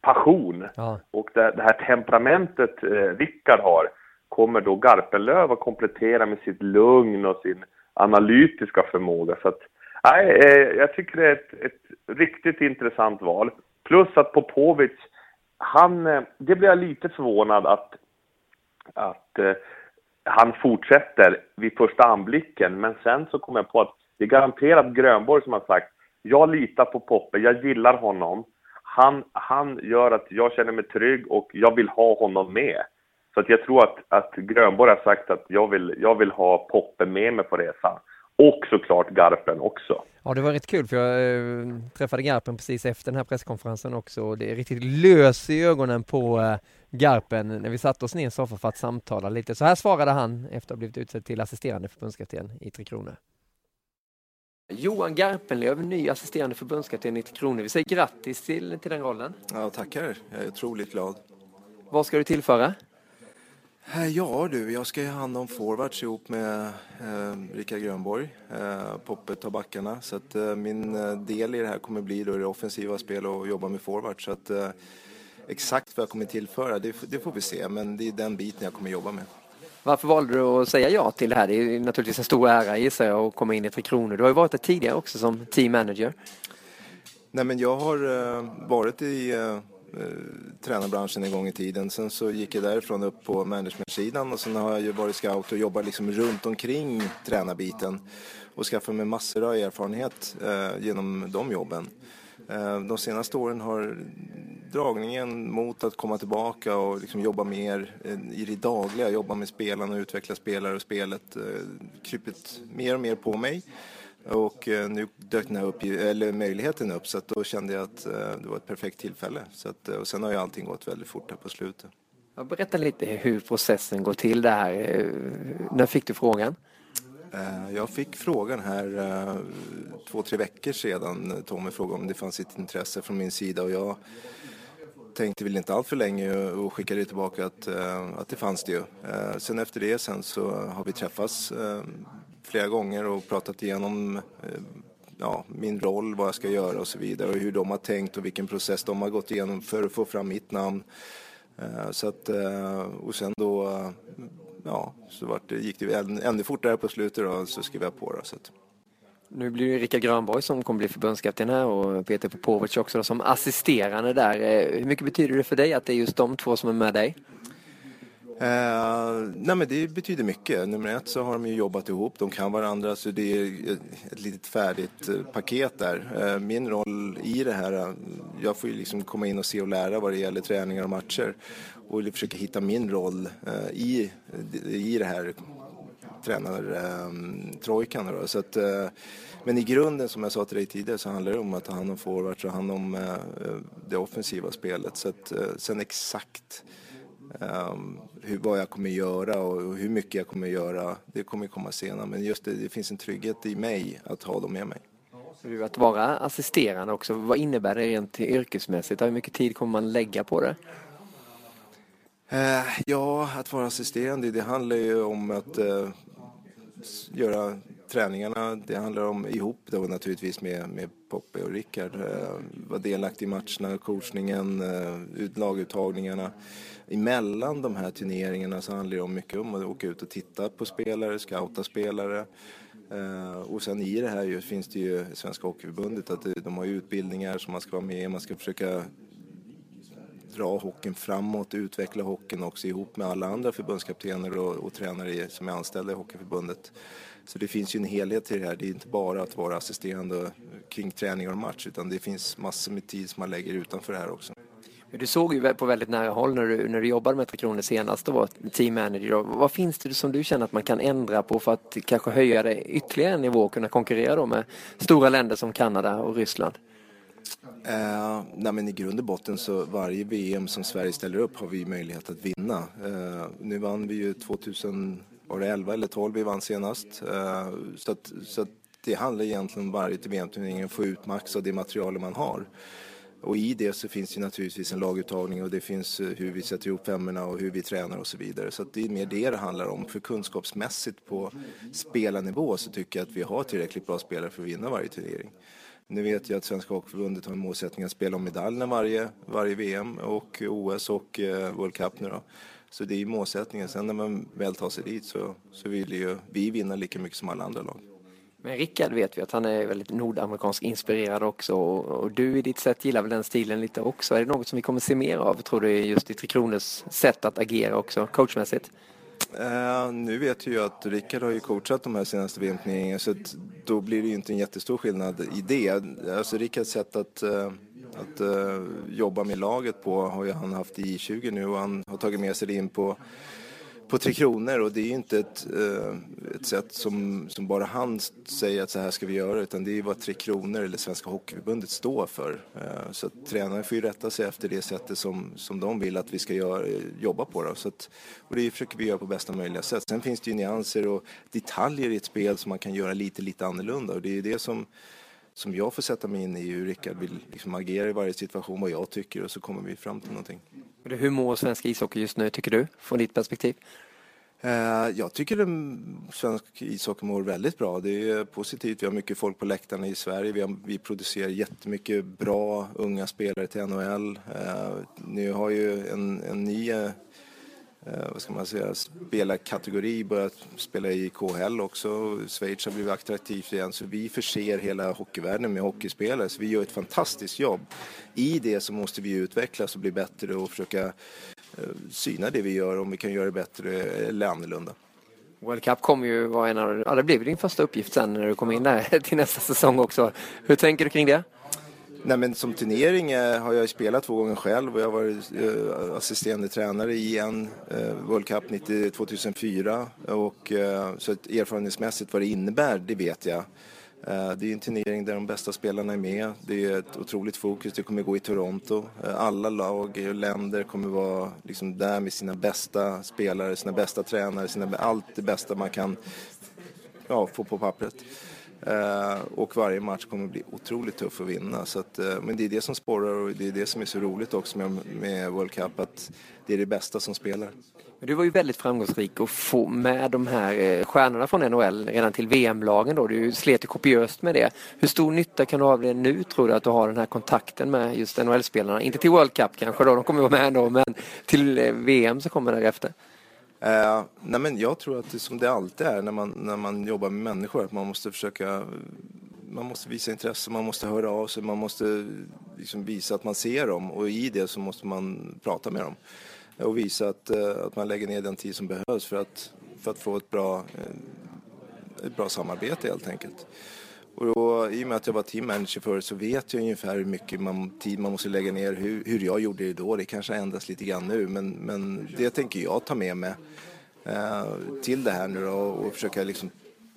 passion. Ja. Och det, det, här temperamentet eh, Rickard har kommer då Garpenlöv att komplettera med sitt lugn och sin analytiska förmåga. Så att, nej, eh, jag tycker det är ett, ett, riktigt intressant val. Plus att Popovic, han, eh, det blir jag lite förvånad att, att eh, han fortsätter vid första anblicken. Men sen så kommer jag på att det är garanterat Grönborg som har sagt jag litar på Poppe, jag gillar honom. Han, han gör att jag känner mig trygg och jag vill ha honom med. Så att jag tror att, att Grönborg har sagt att jag vill, jag vill ha Poppe med mig på resan. Och såklart Garpen också. Ja, det var rätt kul för jag äh, träffade Garpen precis efter den här presskonferensen också och det är riktigt lös i ögonen på äh, Garpen när vi satte oss ner i soffan för att samtala lite. Så här svarade han efter att ha blivit utsedd till assisterande förbundskapten i Tre Kronor. Johan Garpenlöv, ny assisterande förbundskapten i Tre Kronor. Vi säger grattis till, till den rollen. Ja, tackar. Jag är otroligt glad. Vad ska du tillföra? Eh, ja du, jag ska ju ha hand om forwards ihop med eh, Rickard Grönborg. Eh, Poppe tar backarna. Så att eh, min eh, del i det här kommer bli då det offensiva spel och jobba med forwards. Så att eh, exakt vad jag kommer tillföra, det, det, får vi se. Men det är den biten jag kommer jobba med. Varför valde du att säga ja till det här? Det är naturligtvis en stor ära gissar jag att komma in i Tre Kronor. Du har ju varit där tidigare också som team manager. Nej men jag har varit i Eh, tränarbranschen en gång i tiden. Sen så gick jag därifrån upp på managementsidan och sen har jag ju varit scout och jobbat liksom runt omkring tränarbiten och skaffat mig massor av erfarenhet eh, genom de jobben. Eh, de senaste åren har dragningen mot att komma tillbaka och liksom jobba mer eh, i det dagliga, jobba med spelarna och utveckla spelare och spelet, eh, krypit mer och mer på mig. Och eh, nu dök den här upp, eller möjligheten upp så att då kände jag att det var ett perfekt tillfälle. Så att, och sen har ju allting gått väldigt fort här på slutet. Berätta lite hur processen går till där. När fick du frågan? Jag fick frågan här två, tre veckor sedan. Tommy frågade om det fanns ett intresse från min sida och jag tänkte väl inte allt för länge och skickade tillbaka att, eh, att det fanns det ju. Eh, sen efter det sen så har vi träffats eh, flera gånger och pratat igenom eh, ja, min roll, vad jag ska göra och så vidare och hur de har tänkt och vilken process de har gått igenom för att få fram mitt namn. Eh, så att, eh, och sen då, ja, så vart det, gick det ännu fortare på slutet då, så skrev jag på då. Så att. Nu blir det Rickard Grönborg som kommer bli förbundskapten här och Peter Popovic också då, som assisterande där. Eh, hur mycket betyder det för dig att det är just de två som är med dig? Eh, nej men det betyder mycket. Nummer ett så har de ju jobbat ihop, de kan varandra så det är ett litet färdigt eh, paket där. Eh, min roll i det här, eh, jag får ju liksom komma in och se och lära vad det gäller träningar och matcher och försöka hitta min roll eh, i, i det här tränartrojkan. Eh, så att, eh, men i grunden, som jag sa till dig tidigare, så handlar det om att ta hand om forwards och hand om det offensiva spelet. Så att, sen exakt Um, hur, vad jag kommer göra och hur mycket jag kommer göra, det kommer komma senare. Men just det, det finns en trygghet i mig att ha dem med mig. Att vara assisterande också, vad innebär det rent yrkesmässigt? Hur mycket tid kommer man lägga på det? Uh, ja, att vara assisterande, det handlar ju om att uh, göra träningarna, det handlar om ihop då naturligtvis med, med Poppe och Rickard. Eh, vara delaktig i matcherna, coachningen, eh, laguttagningarna. Emellan de här turneringarna så handlar det om mycket om att åka ut och titta på spelare, scouta spelare. Uh, och sen i det här ju, finns det ju Svenska Hockeyförbundet att de har utbildningar som man ska vara med i. Man ska försöka dra hockeyn framåt, utveckla hockeyn också ihop med alla andra förbundskaptener och, och tränare som är anställda i Hockeyförbundet. Så det finns ju en helhet till det här. Det är inte bara att vara assisterande kring träningar och match utan det finns massor med tid som man lägger utanför det här också. Du såg ju på väldigt nära håll när du, när du jobbade med Tre Kronor senast och var team manager. Vad finns det som du känner att man kan ändra på för att kanske höja det ytterligare en nivå och kunna konkurrera då med stora länder som Kanada och Ryssland? Eh, nej men I grund och botten så varje VM som Sverige ställer upp har vi möjlighet att vinna. Eh, nu vann vi ju 2011 eller 12 vi vann senast. Eh, så, att, så att det handlar egentligen om varje VM-turnering att få ut max av det material man har. Och i det så finns det naturligtvis en laguttagning och det finns eh, hur vi sätter ihop femmorna och hur vi tränar och så vidare. Så det är mer det det handlar om. För kunskapsmässigt på spelarnivå så tycker jag att vi har tillräckligt bra spelare för att vinna varje turnering. Nu vet jag att Svenska Hockeyförbundet har en målsättning att spela om medaljerna varje, varje VM och OS och eh, World Cup nu då. Så det är ju målsättningen. Sen när man väl tar sig dit så, så vill ju vi vinna lika mycket som alla andra lag. Men Rickard vet vi att han är väldigt nordamerikansk inspirerad också och, du i ditt sätt gillar väl den stilen lite också. Är det något som vi kommer se mer av tror du just i Tre Kronors sätt att agera också coachmässigt? Uh, nu vet jag att Rickard har ju coachat de här senaste vm så då blir det ju inte en jättestor skillnad i det. Alltså Rickards sätt att, uh, att uh, jobba med laget på har ju han haft i 20 nu och han har tagit med sig det in på på Tre Kronor och det är ju inte ett, eh, ett sätt som, som bara han säger att så här ska vi göra utan det är ju vad Tre Kronor eller Svenska Hockeyförbundet står för. Eh, så att tränaren får ju rätta sig efter det sättet som, som de vill att vi ska göra, jobba på. Då. Så att, och det försöker vi göra på bästa möjliga sätt. Sen finns det ju nyanser och detaljer i ett spel som man kan göra lite, lite annorlunda och det är ju det som som jag får sätta mig in i hur Rickard vill liksom agera i varje situation, vad jag tycker och så kommer vi fram till någonting. Hur mår svensk ishockey just nu tycker du, från ditt perspektiv? Eh, jag tycker att svensk ishockey mår väldigt bra. Det är positivt. Vi har mycket folk på läktarna i Sverige. Vi, har, vi producerar jättemycket bra unga spelare till NHL. Eh, nu har ju en, en ny eh, eh, vad ska man säga, spelarkategori börjat spela i KHL också. Schweiz har blivit attraktivt igen så vi förser hela hockeyvärlden med hockeyspelare så vi gör ett fantastiskt jobb. I det så måste vi utvecklas och bli bättre och försöka eh, syna det vi gör om vi kan göra det bättre eller annorlunda. World Cup kommer ju vara en av, ja det blir din första uppgift sen när du kommer in där till nästa säsong också. Hur tänker du kring det? Nej, men som turnering eh, har jag spelat två gånger själv och jag har varit eh, assisterande tränare i en eh, World Cup 90, 2004. Och, så erfarenhetsmässigt vad det innebär, det vet jag. Det är en turnering där de bästa spelarna är med. Det är ett otroligt fokus. Det kommer gå i Toronto. Alla lag och länder kommer vara liksom där med sina bästa spelare, sina bästa tränare, sina, allt det bästa man kan ja, få på pappret. Eh, och varje match kommer bli otroligt tuff att vinna. Så att, eh, men det är det som sporrar och det är det som är så roligt också med, med World Cup, att det är det bästa som spelar. Du var ju väldigt framgångsrik att få med de här eh, stjärnorna från NHL redan till VM-lagen då. Du slet ju kopiöst med det. Hur stor nytta kan du ha av det nu tror du att du har den här kontakten med just NHL-spelarna? Inte till World Cup kanske då, de kommer vara med ändå, men till VM som kommer därefter. Eh, nej men jag tror att det som det alltid är när man, när man jobbar med människor, att man måste försöka man måste visa intresse, man måste höra av sig, man måste liksom visa att man ser dem och i det så måste man prata med dem och visa att, eh, att man lägger ner den tid som behövs för att, för att få ett bra, eh, ett bra samarbete helt enkelt. Och då, I och med att jag var team manager förut så vet jag ungefär hur mycket man, tid man måste lägga ner, hur, hur jag gjorde det då. Det kanske har ändrats lite grann nu men, men det tänker jag ta med mig eh, till det här nu då, och försöka liksom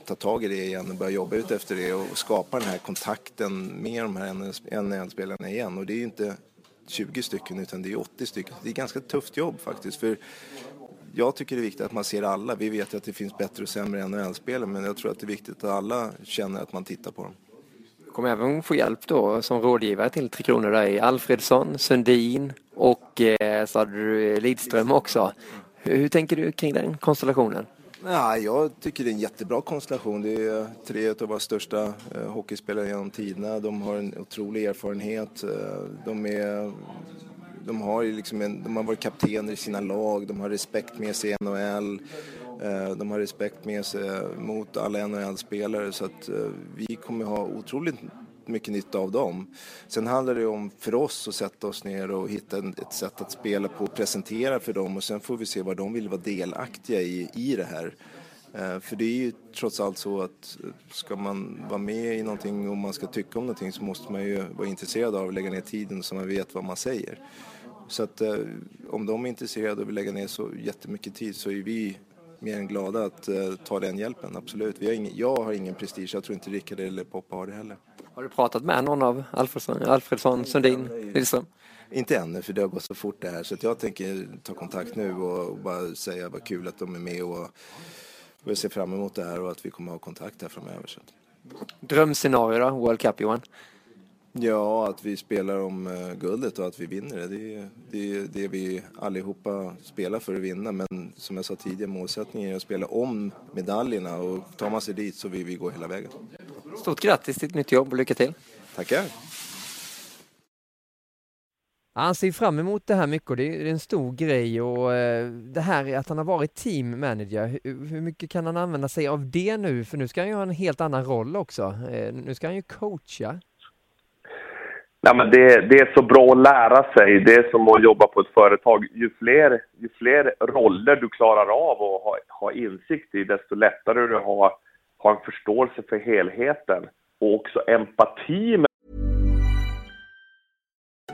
ta tag i det igen och börja jobba ut efter det och skapa den här kontakten med de här NHL-spelarna igen. Och det är ju inte 20 stycken utan det är 80 stycken. Det är ett ganska tufft jobb faktiskt. För jag tycker det är viktigt att man ser alla. Vi vet att det finns bättre och sämre NHL-spelare men jag tror att det är viktigt att alla känner att man tittar på dem. Du kommer även få hjälp då som rådgivare till Tre Kronor där i Alfredsson, Sundin och eh, så hade du Lidström också. Hur, hur tänker du kring den konstellationen? Ja, jag tycker det är en jättebra konstellation. Det är tre av våra största eh, hockeyspelare genom tiderna. De har en otrolig erfarenhet. Eh, de, är, de, har liksom en, de har varit kaptener i sina lag, de har respekt med sig i NHL. Eh, de har respekt med sig eh, mot alla NHL-spelare så att eh, vi kommer ha otroligt mycket nytta av dem. Sen handlar det om för oss att sätta oss ner och hitta ett sätt att spela på och presentera för dem och sen får vi se vad de vill vara delaktiga i, i det här. Eh, för det är ju trots allt så att ska man vara med i någonting och man ska tycka om någonting så måste man ju vara intresserad av att lägga ner tiden så man vet vad man säger. Så att om de är intresserade och vill lägga ner så jättemycket tid så är vi mer än glada att ta den hjälpen, absolut. Vi har ingen, jag har ingen prestige, jag tror inte Rickard eller Poppa har det heller. Har du pratat med någon av Alfredsson, Alfredsson Sundin, Lidström? Inte ännu, för det har gått så fort det här. Så jag tänker ta kontakt nu och bara säga vad kul att de är med och, och jag ser fram emot det här och att vi kommer ha kontakt här framöver. Så. Drömscenario då, World Cup Johan? Ja, att vi spelar om uh, guldet och att vi vinner det. Det är, det är det vi allihopa spelar för att vinna. Men som jag sa tidigare, målsättningen är att spela om medaljerna och tar man sig dit så vill vi gå hela vägen. Stort grattis till ett nytt jobb och lycka till! Tackar! Han ser fram emot det här mycket och det är en stor grej och eh, det här att han har varit team manager, hur mycket kan han använda sig av det nu? För nu ska han ju ha en helt annan roll också. Eh, nu ska han ju coacha. Nej, men det, det, är så bra att lära sig. Det är som att jobba på ett företag. Ju fler, ju fler roller du klarar av och ha, ha insikt i, desto lättare du har, har en förståelse för helheten och också empati.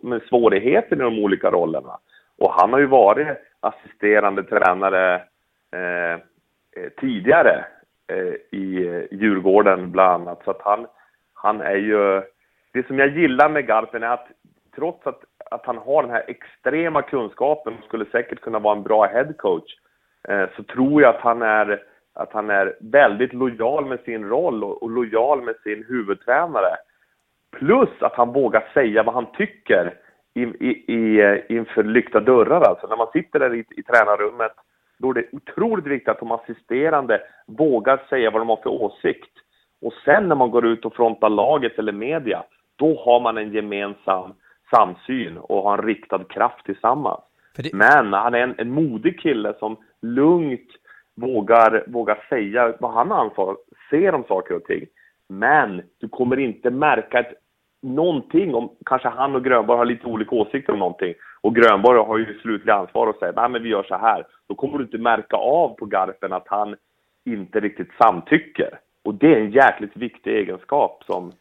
Med svårigheter i de olika rollerna. Och han har ju varit assisterande tränare eh, eh tidigare eh, i eh, Djurgården bland annat. Så att han, han är ju... Det som jag gillar med Garpen är att trots att, att han har den här extrema kunskapen och skulle säkert kunna vara en bra headcoach, eh, så tror jag att han är att han är väldigt lojal med sin roll och, och lojal med sin huvudtränare. Plus att han vågar säga vad han tycker i, i, i, inför lyckta dörrar. Alltså när man sitter där i, i tränarrummet, då är det otroligt viktigt att de assisterande vågar säga vad de har för åsikt. Och sen när man går ut och frontar laget eller media, då har man en gemensam samsyn och har en riktad kraft tillsammans. Det... Men han är en, en modig kille som lugnt vågar, vågar säga vad han anser, ser om saker och ting. Men du kommer inte märka ett, någonting om, kanske han och Grönborg har lite olika åsikter om någonting och Grönborg har ju slutliga ansvar och säger nej men vi gör så här. Då kommer du inte märka av på Garpen att han inte riktigt samtycker. Och det är en jäkligt viktig egenskap som,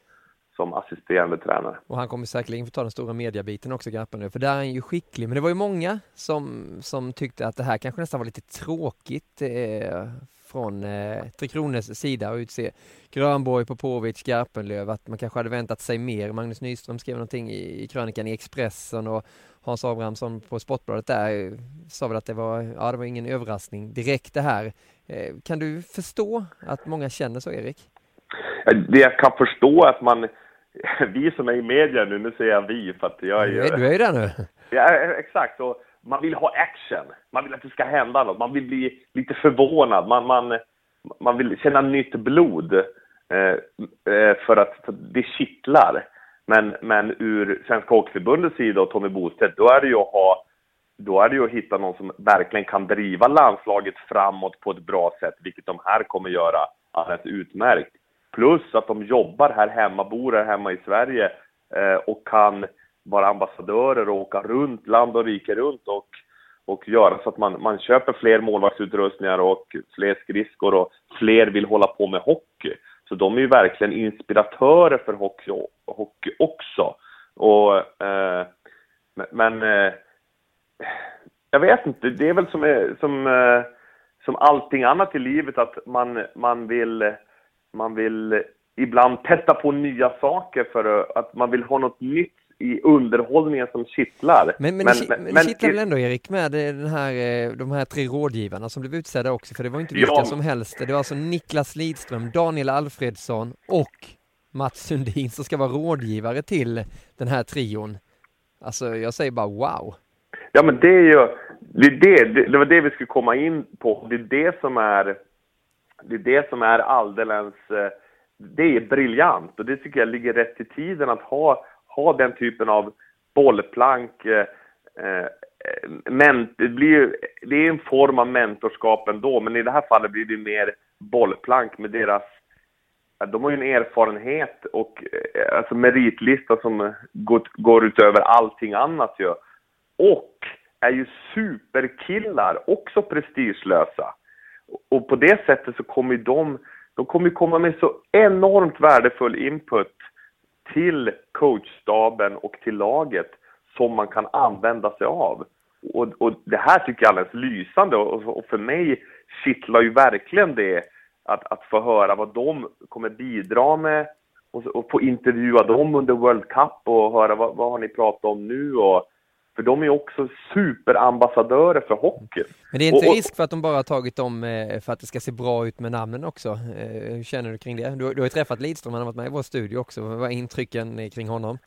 som assisterande tränare. Och han kommer säkerligen få ta den stora mediabiten också, Garpen, nu, för där är han ju skicklig. Men det var ju många som, som tyckte att det här kanske nästan var lite tråkigt eh, från eh, Tre Kronors sida att utse Grönborg, Popovic, Garpenlöv, att man kanske hade väntat sig mer. Magnus Nyström skrev någonting i, i krönikan i Expressen och Hans Abrahamsson på Sportbladet där sa väl att det var, ja, det var ingen överraskning direkt det här. Eh, kan du förstå att många känner så, Erik? Det jag kan förstå att man, vi som är i media nu, nu säger jag vi för att jag är ju... Du är ju där nu. Ja, exakt. Och man vill ha action. Man vill att det ska hända något. Man vill bli lite förvånad. Man, man, man vill känna nytt blod. Eh, eh för att för det kittlar. Men, men ur Svenska Hockeyförbundets sida och Tommy Bostedt, då är det ju att ha då är det ju att hitta någon som verkligen kan driva landslaget framåt på ett bra sätt, vilket de här kommer göra alldeles utmärkt. Plus att de jobbar här hemma, bor här hemma i Sverige eh, och kan vara ambassadörer och åka runt, land och rike runt och, och göra så att man, man köper fler målvaktsutrustningar och fler skridskor och fler vill hålla på med hockey. Så de är ju verkligen inspiratörer för hockey, hockey också. Och, eh, men eh, jag vet inte, det är väl som, eh, som, eh, som allting annat i livet att man, man, vill, man vill ibland testa på nya saker för att man vill ha något nytt i underhållningen som kittlar. Men, men, men, det, men, det kittlar väl ändå Erik med den här, eh, de här tre rådgivarna som blev utsedda också, för det var inte vilka ja. som helst. Det var alltså Niklas Lidström, Daniel Alfredsson och Mats Sundin som ska vara rådgivare till den här trion. Alltså jag säger bara wow. Ja men det är ju, det, är det, det var det vi skulle komma in på. Det är det som är, det är det som är alldeles, eh, det är briljant och det tycker jag ligger rätt i tiden att ha, ha den typen av bollplank. Eh, eh men, det, blir, det är en form av mentorskap ändå, men i det här fallet blir det mer bollplank med deras de har ju en erfarenhet och eh, alltså meritlista som går, går utöver allting annat ju. Och är ju superkillar, också prestigelösa. Och på det sättet så kommer de, de kommer komma med så enormt värdefull input till coachstaben och till laget som man kan använda sig av. Och, och det här tycker jag är alldeles lysande och, och för mig kittlar ju verkligen det att, att få höra vad de kommer bidra med och, och få intervjua dem under World Cup och höra vad, vad har ni pratat om nu och för de är också superambassadörer för hockeyn. Men det är inte och, risk för att de bara har tagit dem eh, för att det ska se bra ut med namnen också? Eh, hur känner du kring det? Du, du har ju träffat Lidström, han har varit med i vår studio också. Vad är intrycken kring honom?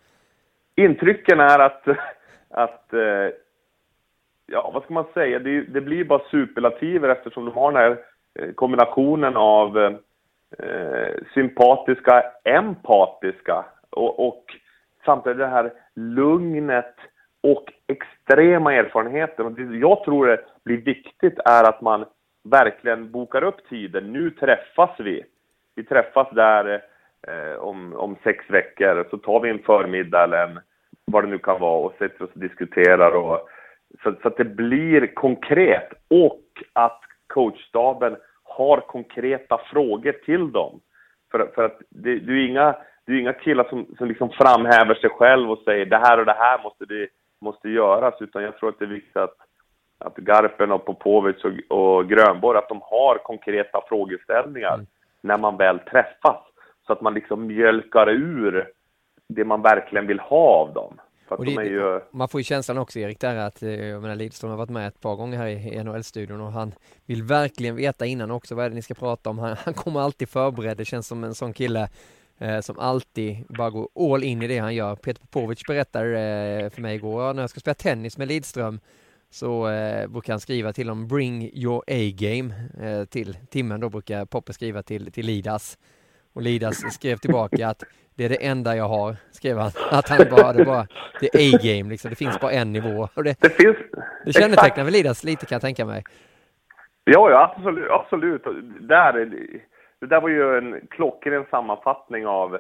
Intrycken är att, att eh, ja vad ska man säga, det, det blir bara superlativer eftersom de har den här kombinationen av sympatiska, empatiska och, och samtidigt det här lugnet och extrema erfarenheter. Och det jag tror det blir viktigt är att man verkligen bokar upp tiden. Nu träffas vi. Vi träffas där eh, om, om sex veckor, så tar vi en förmiddag eller en, vad det nu kan vara och sätter oss och diskuterar. Och, så, så att det blir konkret och att coachstaben har konkreta frågor till dem. För, för att det, det är inga, det är inga killar som, som liksom framhäver sig själv och säger det här och det här måste vi måste göras, utan jag tror att det är viktigt att, att Garpen och Popovic och, och Grönborg, att de har konkreta frågeställningar mm. när man väl träffas. Så att man liksom mjölkar ur det man verkligen vill ha av dem. Det, ju... Man får ju känslan också Erik där att, eh, jag menar Lidström har varit med ett par gånger här i NHL-studion och han vill verkligen veta innan också vad är det ni ska prata om. Han, han kommer alltid förberedd, det känns som en sån kille eh, som alltid bara går all in i det han gör. Peter Popovic berättade eh, för mig igår, när jag ska spela tennis med Lidström så eh, brukar han skriva till dem Bring your A-game eh, till timmen, då brukar Poppe skriva till, till Lidas. Och Lidas skrev tillbaka att det är det enda jag har, skrev han. Att han bara, det bara, det är A-game liksom, det finns bara en nivå. Och det, det finns, det kännetecknar väl Lidas lite kan jag tänka mig. Ja, ja absolut, absolut. Där, det där var ju en klockren sammanfattning av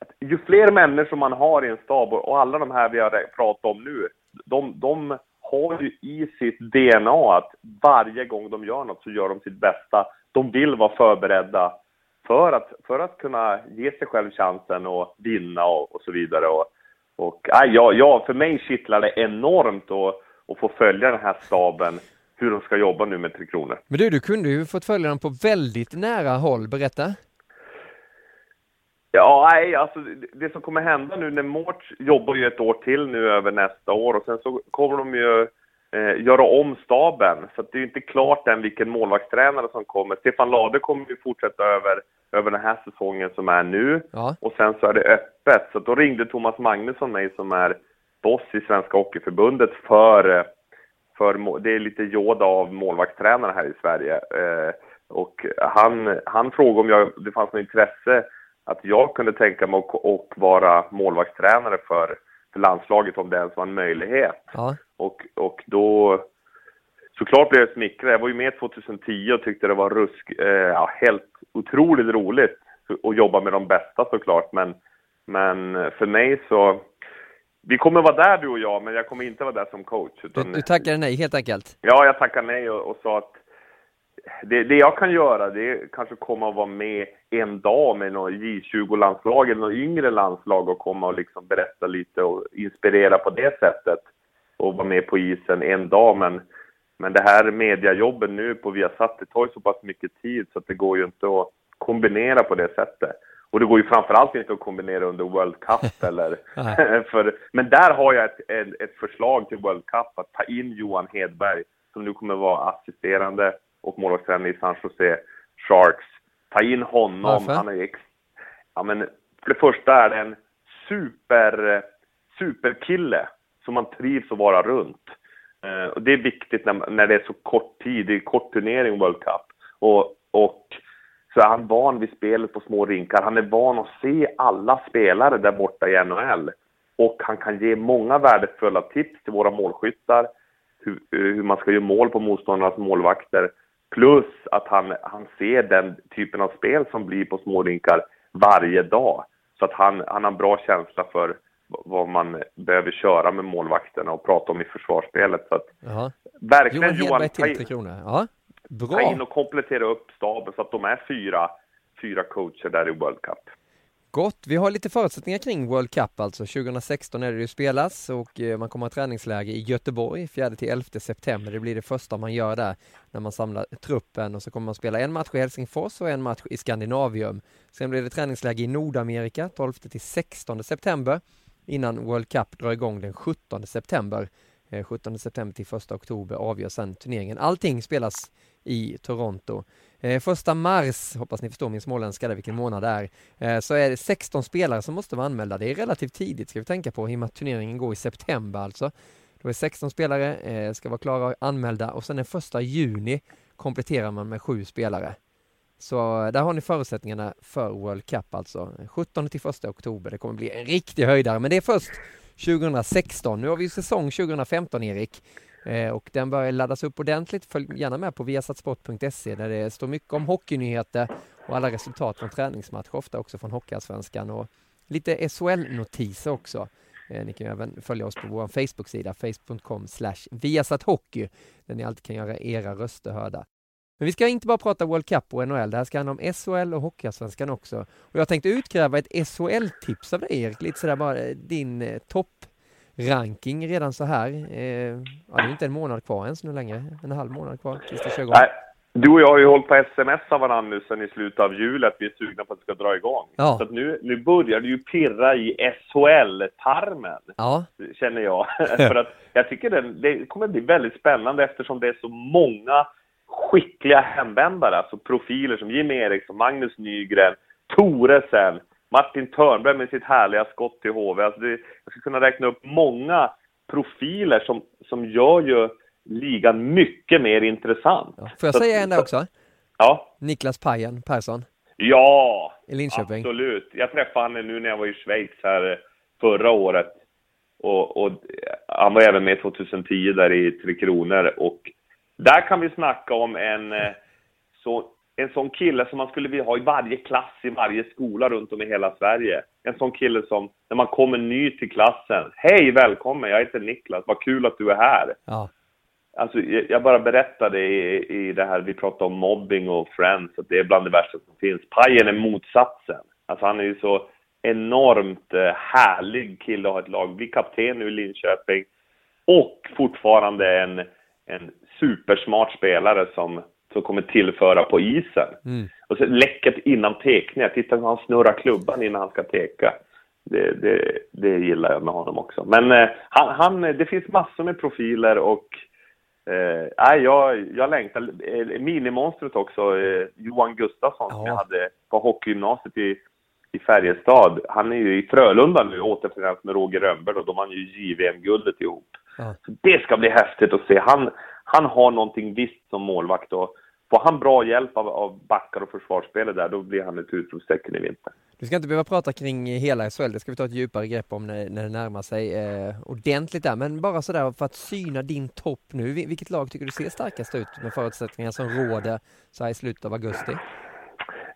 att ju fler människor man har i en stab, och alla de här vi har pratat om nu, de, de har ju i sitt DNA att varje gång de gör något så gör de sitt bästa. De vill vara förberedda för att, för att kunna ge sig själv chansen och vinna och, och så vidare. Och, och äh, ja, ja, för mig kittlar det enormt att, att få följa den här staben hur de ska jobba nu med Tre Kronor. Men du, du kunde ju fått följa dem på väldigt nära håll, berätta. Ja, nej, alltså det som kommer hända nu när Mårts jobbar ju ett år till nu över nästa år och sen så kommer de ju eh, göra om staben. Så det är inte klart än vilken målvaktstränare som kommer. Stefan Lade kommer ju fortsätta över, över den här säsongen som är nu. Ja. Och sen så är det öppet. Så då ringde Thomas Magnusson mig som är boss i Svenska Hockeyförbundet för eh, för, det är lite Yoda av målvaktstränare här i Sverige. Eh, och han, han frågade om jag, det fanns något intresse att jag kunde tänka mig att vara målvaktstränare för, för landslaget om det ens var en möjlighet. Ja. Och, och då såklart blev jag smickrad. Jag var ju med 2010 och tyckte det var rusk, eh, ja, helt otroligt roligt att jobba med de bästa såklart. Men, men för mig så, vi kommer vara där du och jag, men jag kommer inte vara där som coach. Du, Utan, du tackade nej helt enkelt? Ja, jag tackade nej och, och sa att det, det, jag kan göra det är kanske komma och vara med en dag med något J20-landslag eller något yngre landslag och komma och liksom berätta lite och inspirera på det sättet och vara med på isen en dag. Men, men det här mediajobben nu på Viasat, det tar ju så pass mycket tid så att det går ju inte att kombinera på det sättet. Och det går ju framförallt inte att kombinera under World Cup eller... för, men där har jag ett, ett, ett förslag till World Cup att ta in Johan Hedberg som nu kommer vara assisterande och målvaktstränare i San Jose Sharks. Ta in honom. Varför? Han är ex... Ja, men för det första är det en super, superkille som man trivs att vara runt. Eh, och det är viktigt när, när det är så kort tid, det är kort turnering World Cup. Och, och så är han van vid spelet på små rinkar. Han är van att se alla spelare där borta i NHL. Och han kan ge många värdefulla tips till våra målskyttar, hur, hur man ska göra mål på motståndarnas målvakter. Plus att han, han ser den typen av spel som blir på smårinkar varje dag. Så att han, han har en bra känsla för vad man behöver köra med målvakterna och prata om i försvarsspelet. Så att Jaha. verkligen Johan Hedberg till Tre Kronor. Ja, bra. in och komplettera upp staben så att de är fyra, fyra coacher där i World Cup. Gott. Vi har lite förutsättningar kring World Cup alltså. 2016 är det ju spelas och eh, man kommer ha träningsläge i Göteborg 4 till 11 september. Det blir det första man gör där när man samlar truppen och så kommer man spela en match i Helsingfors och en match i Skandinavium. Sen blir det träningsläge i Nordamerika 12 till 16 september innan World Cup drar igång den 17 september. Eh, 17 september till 1 oktober avgör sen turneringen. Allting spelas i Toronto. Eh, första mars, hoppas ni förstår min småländska där, vilken månad det är, eh, så är det 16 spelare som måste vara anmälda. Det är relativt tidigt ska vi tänka på, i och med att turneringen går i september alltså. Då är 16 spelare, eh, ska vara klara och anmälda och sen den första juni kompletterar man med sju spelare. Så eh, där har ni förutsättningarna för World Cup alltså. 17 till 1 oktober, det kommer bli en riktig höjdare, men det är först 2016. Nu har vi säsong 2015 Erik. Eh, och den börjar laddas upp ordentligt. Följ gärna med på viasatsport.se där det står mycket om hockeynyheter och alla resultat från träningsmatcher, ofta också från Hockeyallsvenskan och lite SHL-notiser också. Eh, ni kan även följa oss på vår Facebook-sida facebook.com viasathockey där ni alltid kan göra era röster hörda. Men vi ska inte bara prata World Cup och NHL, det här ska handla om SHL och Hockeyallsvenskan också. Och jag tänkte utkräva ett SHL-tips av dig Erik, lite sådär bara eh, din eh, topp ranking redan så här. Eh, ja, det är inte en månad kvar ens nu längre, en halv månad kvar tills det kör igång. Nej, du och jag har ju hållit på sms av varandra nu sedan i slutet av jul att vi är sugna på att det ska dra igång. Ja. Så att nu, nu börjar det ju pirra i SHL-tarmen, Ja, känner jag. För att jag tycker den, det kommer bli väldigt spännande eftersom det är så många skickliga hemvändare, alltså profiler som Jimmy Eriksson, Magnus Nygren, Toresen, Martin Törnberg med sitt härliga skott till HV. Alltså det, jag skulle kunna räkna upp många profiler som, som gör ju ligan mycket mer intressant. ja. Får jag Så säga en där också? Ja. Niklas Pajen Persson Ja, i Linköping. absolut. Jag träffade honom nu när jag var i Schweiz här eh, förra året. Och, och han var även med 2010 där i Tre Kronor. Och där kan vi snacka om en, eh, så, en sån kille som man skulle vilja ha i varje klass i varje skola runt om i hela Sverige. En sån kille som, när man kommer ny till klassen. Hej, välkommen, jag heter Niklas, vad kul att du är här. Ja, Alltså, jag bara berättade i, i det här, vi pratade om mobbing och friends, att det är bland det värsta som finns. Pajen är motsatsen. Alltså han är ju så enormt eh, härlig kille att ha ett lag. Blir kapten nu i Linköping. Och fortfarande en, en supersmart spelare som, som kommer tillföra på isen. Mm. Och så läcket innan tekningar. Titta hur han snurrar klubban innan han ska teka. Det, det, det gillar jag med honom också. Men eh, han, han, det finns massor med profiler och Eh, jag, jag längtar. Eh, Minimonstret också, eh, Johan Gustafsson som Ja. jag hade på hockeygymnasiet i, i Färjestad. Han är ju i Frölunda nu återförenat med Roger Rönnberg och de vann ju JVM-guldet ihop. Ja. Så det ska bli häftigt att se. Han, han har någonting visst som målvakt och får han bra hjälp av, av backar och försvarsspelare där, då blir han ett utropstecken i vinter. Du ska inte behöva prata kring hela SHL, det ska vi ta ett djupare grepp om när, när det närmar sig eh, ordentligt där. Men bara sådär för att syna din topp nu, vilket lag tycker du ser starkast ut med förutsättningar som råder så här i slutet av augusti?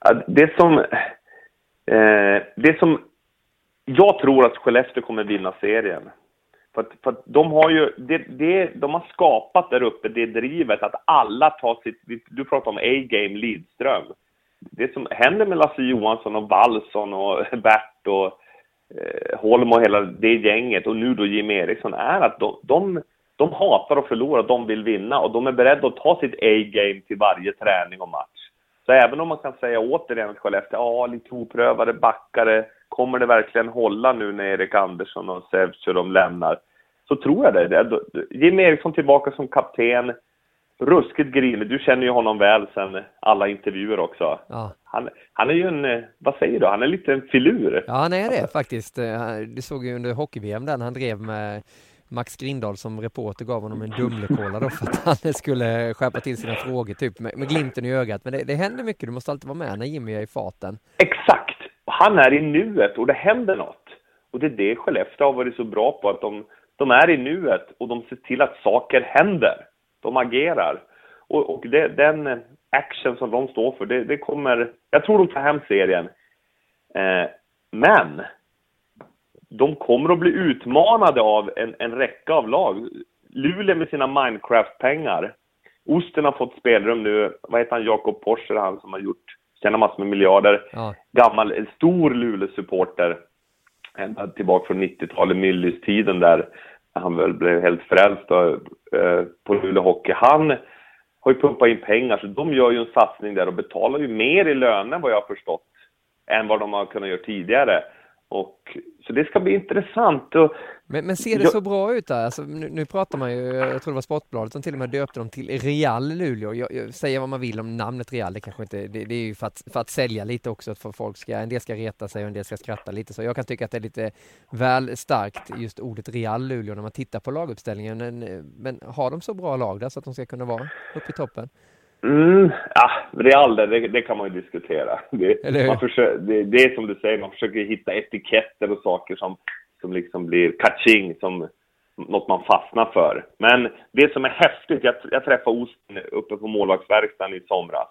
Ja, det som... Eh, det som... Jag tror att Skellefteå kommer vinna serien. För att, för att de har ju, det, det, de har skapat där uppe det drivet att alla tar sitt, du pratar om A-game Lidström. Det som händer med Lasse Johansson och Wallson och Bert och eh, Holm och hela det gänget och nu då Jim Eriksson är att de, de, de hatar att förlora, de vill vinna och de är beredda att ta sitt A-game till varje träning och match. Så även om man kan säga återigen att Skellefteå, ja, lite oprövade backare, kommer det verkligen hålla nu när Erik Andersson och Sevch de lämnar? Så tror jag det. Jim Eriksson tillbaka som kapten, ruskigt grinig. Du känner ju honom väl sen alla intervjuer också. Ja. Han, han är ju en, vad säger du, han är lite en filur. Ja, han är det faktiskt. Du såg ju under hockey-VM där han drev med Max Grindahl som reporter gav honom en Dumlekola då för att han skulle skärpa till sina frågor typ med, med glimten i ögat. Men det, det händer mycket, du måste alltid vara med när Jimmy är i farten. Exakt! Han är i nuet och det händer något. Och det är det Skellefteå har varit så bra på, att de, de är i nuet och de ser till att saker händer. De agerar. Och, och det, den action som de står för, det, det, kommer... Jag tror de tar hem serien. Eh, men de kommer att bli utmanade av en, en räcka av lag. Luleå med sina Minecraft-pengar. Osten har fått spelrum nu. Vad heter han? Jakob Porscher, han som har gjort, tjänat massor med miljarder. Ja. Gammal, stor Luleå-supporter. Ända tillbaka från 90-talet, Myllys-tiden där han väl blev helt frälst då, eh, på Luleå Hockey. Han har ju pumpat in pengar, så de gör ju en satsning där och betalar ju mer i löner vad jag har förstått än vad de har kunnat göra tidigare. Och, så det ska bli intressant. Och, men, men ser det jag, så bra ut där? Alltså, nu, nu, pratar man ju, jag tror det var Sportbladet som till och med döpte dem till Real Luleå. Jag, jag säger vad man vill om namnet Real, det kanske inte, det, det är ju för att, för att sälja lite också, för folk ska, en del ska reta sig och en del ska skratta lite. Så jag kan tycka att det är lite väl starkt just ordet Real Luleå när man tittar på laguppställningen. Men, men har de så bra lag där så att de ska kunna vara uppe i toppen? Mm, ja, Real, det, det kan man ju diskutera. Det, man försöker, det, det är som du säger, man försöker hitta etiketter och saker som, som liksom blir catching, som något man fastnar för. Men det som är häftigt, jag, jag träffade Osten uppe på målvaktsverkstaden i somras.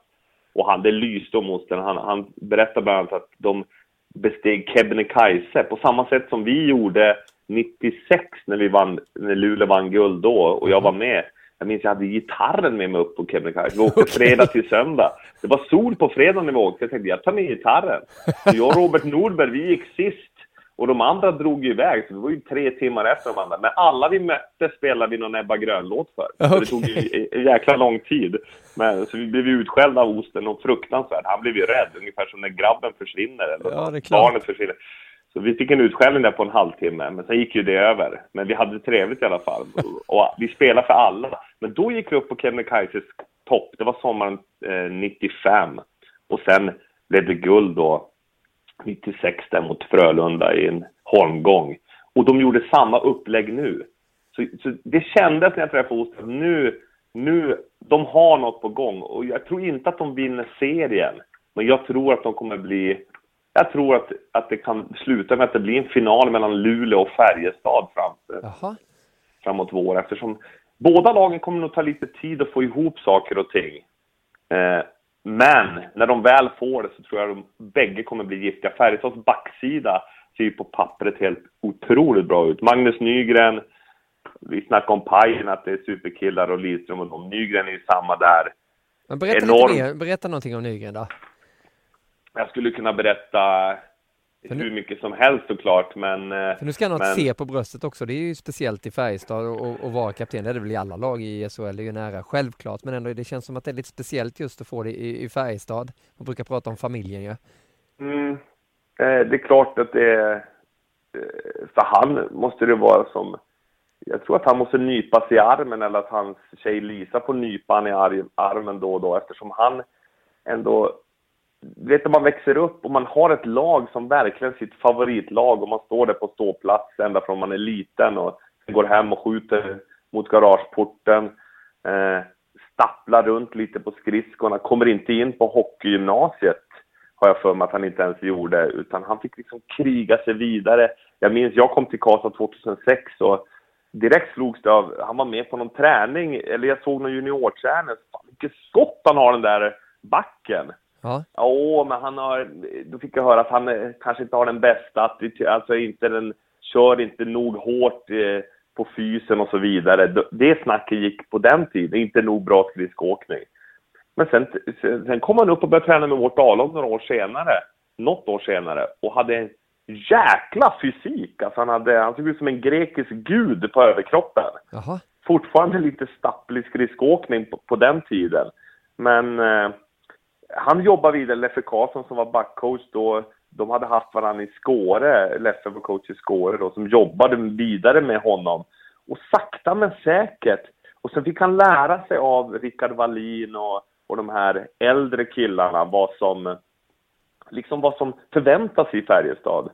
Och han, det lyste om Osten. Han, han berättade bland annat att de besteg Kebnekaise på samma sätt som vi gjorde 96 när vi vann, när Luleå vann guld då och jag var med. Jag minns jag hade gitarren med mig upp på Kebnekaise. Vi åkte fredag till söndag. Det var sol på fredag när vi åkte. Jag tänkte jag tar med gitarren. Så jag och Robert Nordberg, vi gick sist. Och de andra drog iväg, så vi var ju tre timmar efter de andra. Men alla vi mötte spelade vi någon Ebba Grön-låt för. Okay. det tog ju jäkla lång tid. Men, så vi blev utskällda av Osten och fruktansvärt. Han blev ju rädd, ungefär som när grabben försvinner eller ja, barnet försvinner. Så vi fick en utskällning där på en halvtimme, men sen gick ju det över. Men vi hade det trevligt i alla fall. Och vi spelade för alla. Men då gick vi upp på Kebnekaises topp. Det var sommaren eh, 95. Och sen blev det guld då 96 där mot Frölunda i en holmgång. Och de gjorde samma upplägg nu. Så, så det kändes när jag träffade Osten, nu, nu, de har något på gång. Och jag tror inte att de vinner serien. Men jag tror att de kommer bli jag tror att, att det kan sluta med att det blir en final mellan Luleå och Färjestad fram, framåt vår eftersom båda lagen kommer nog ta lite tid att få ihop saker och ting. Eh, men när de väl får det så tror jag att de bägge kommer bli giftiga. Färjestads backsida ser ju på pappret helt otroligt bra ut. Magnus Nygren, vi snackade om Pajen, att det är superkillar och Lidström och de. Nygren är ju samma där. Men berätta Enorm... lite mer, berätta någonting om Nygren då. Jag skulle kunna berätta nu, hur mycket som helst såklart, men... Eh, för nu ska han ha ett C på bröstet också. Det är ju speciellt i Färjestad och, och vara kapten. Det är det väl i alla lag i SHL. Det är ju nära, självklart. Men ändå, det känns som att det är lite speciellt just att få det i, i Färjestad. Man brukar prata om familjen ju. Ja. Mm. Eh, det är klart att det är... Eh, för han måste det vara som... Jag tror att han måste nypas i armen eller att hans tjej Lisa får nypa han i armen då och då eftersom han ändå vet när man växer upp och man har ett lag som verkligen sitt favoritlag och man står där på ståplats ända från man är liten och går hem och skjuter mot garageporten, eh, stapplar runt lite på skridskorna, kommer inte in på hockeygymnasiet. har jag för mig att han inte ens gjorde, utan han fick liksom kriga sig vidare. Jag minns, jag kom till Karlstad 2006 och direkt slogs det av, han var med på någon träning, eller jag såg någon juniorträning, fan vilket skott han har den där backen! Ja. Ja, men han har, då fick jag höra att han eh, kanske inte har den bästa attityd, alltså inte den, kör inte nog hårt eh, på fysen och så vidare. Det snacket gick på den tiden, inte nog bra skridskoåkning. Men sen, sen sen kom han upp och började träna med vårt A-lag några år senare, något år senare, och hade en jäkla fysik. Alltså han, hade, han såg ut som en grekisk gud på överkroppen. Jaha. Fortfarande lite stapplig skridskoåkning på, på den tiden. Men eh, han jobbade vidare, Leffe Karlsson som var backcoach då, de hade haft varandra i Skåre, Leffe var coach i Skåre då, som jobbade vidare med honom. Och sakta men säkert, och sen fick han lära sig av Rickard Wallin och, och de här äldre killarna vad som, liksom vad som förväntas i Färjestad.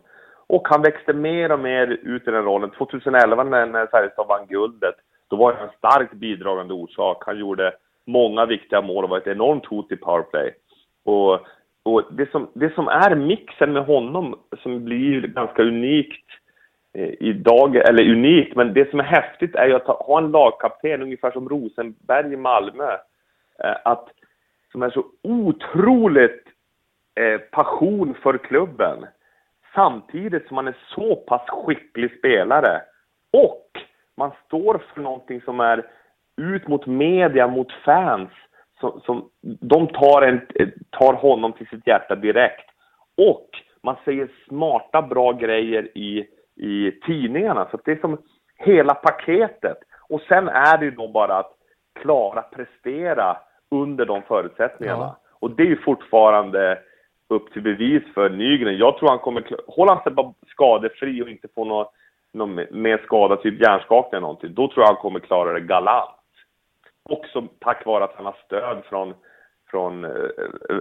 Och han växte mer och mer ut i den rollen. 2011 när, när Färjestad vann guldet, då var han en starkt bidragande orsak. Han gjorde många viktiga mål och var ett enormt hot i powerplay. Och, och det, som, det som är mixen med honom, som blir ganska unikt eh, idag, eller unikt, men det som är häftigt är ju att ha ha en lagkapten, ungefär som Rosenberg i Malmö, eh, att, som är så otroligt eh, passion för klubben, samtidigt som man är så pass skicklig spelare. Och man står för någonting som är ut mot media, mot fans, som, som de tar, en, tar honom till sitt hjärta direkt. Och man säger smarta, bra grejer i, i tidningarna. Så det är som hela paketet. Och sen är det ju då bara att klara prestera under de förutsättningarna. Ja. Och det är ju fortfarande upp till bevis för Nygren. Jag tror han kommer... Håller han sig bara skadefri och inte får någon, någon mer skada, typ hjärnskakning eller någonting, då tror jag han kommer klara det galant. Också tack vare att han har stöd från, från eh,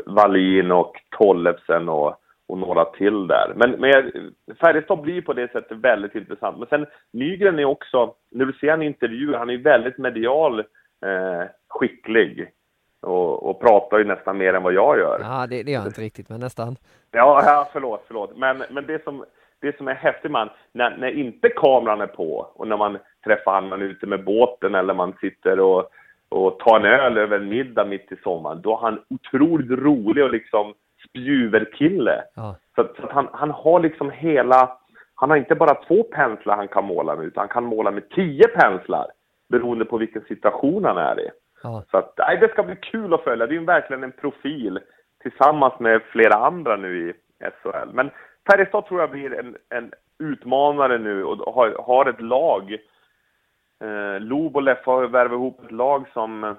Wallin och Tollefsen och, och några till där. Men, men Färjestad blir på det sättet väldigt intressant. Men sen Nygren är också, när du ser han i intervjuer, han är väldigt medial eh, skicklig. Och, och pratar ju nästan mer än vad jag gör. Ja, det, det gör jag inte riktigt, men nästan. Ja, ja förlåt, förlåt. Men, men det, som, det som är häftigt man, när, när inte kameran är på och när man träffar han man är ute med båten eller man sitter och, och tar en öl över en middag mitt i sommaren, då är han otroligt rolig och liksom spjuverkille. Ja. Så, att- så att han, han har liksom hela, han har inte bara två penslar han kan måla med, utan han kan måla med tio penslar beroende på vilken situation han är i. Ja. Så att, nej, det ska bli kul att följa. Det är ju verkligen en profil tillsammans med flera andra nu i SHL. Men Färjestad tror jag blir en, en utmanare nu och har, har ett lag. Eh, Lob och Leffe har värvat ihop ett lag som,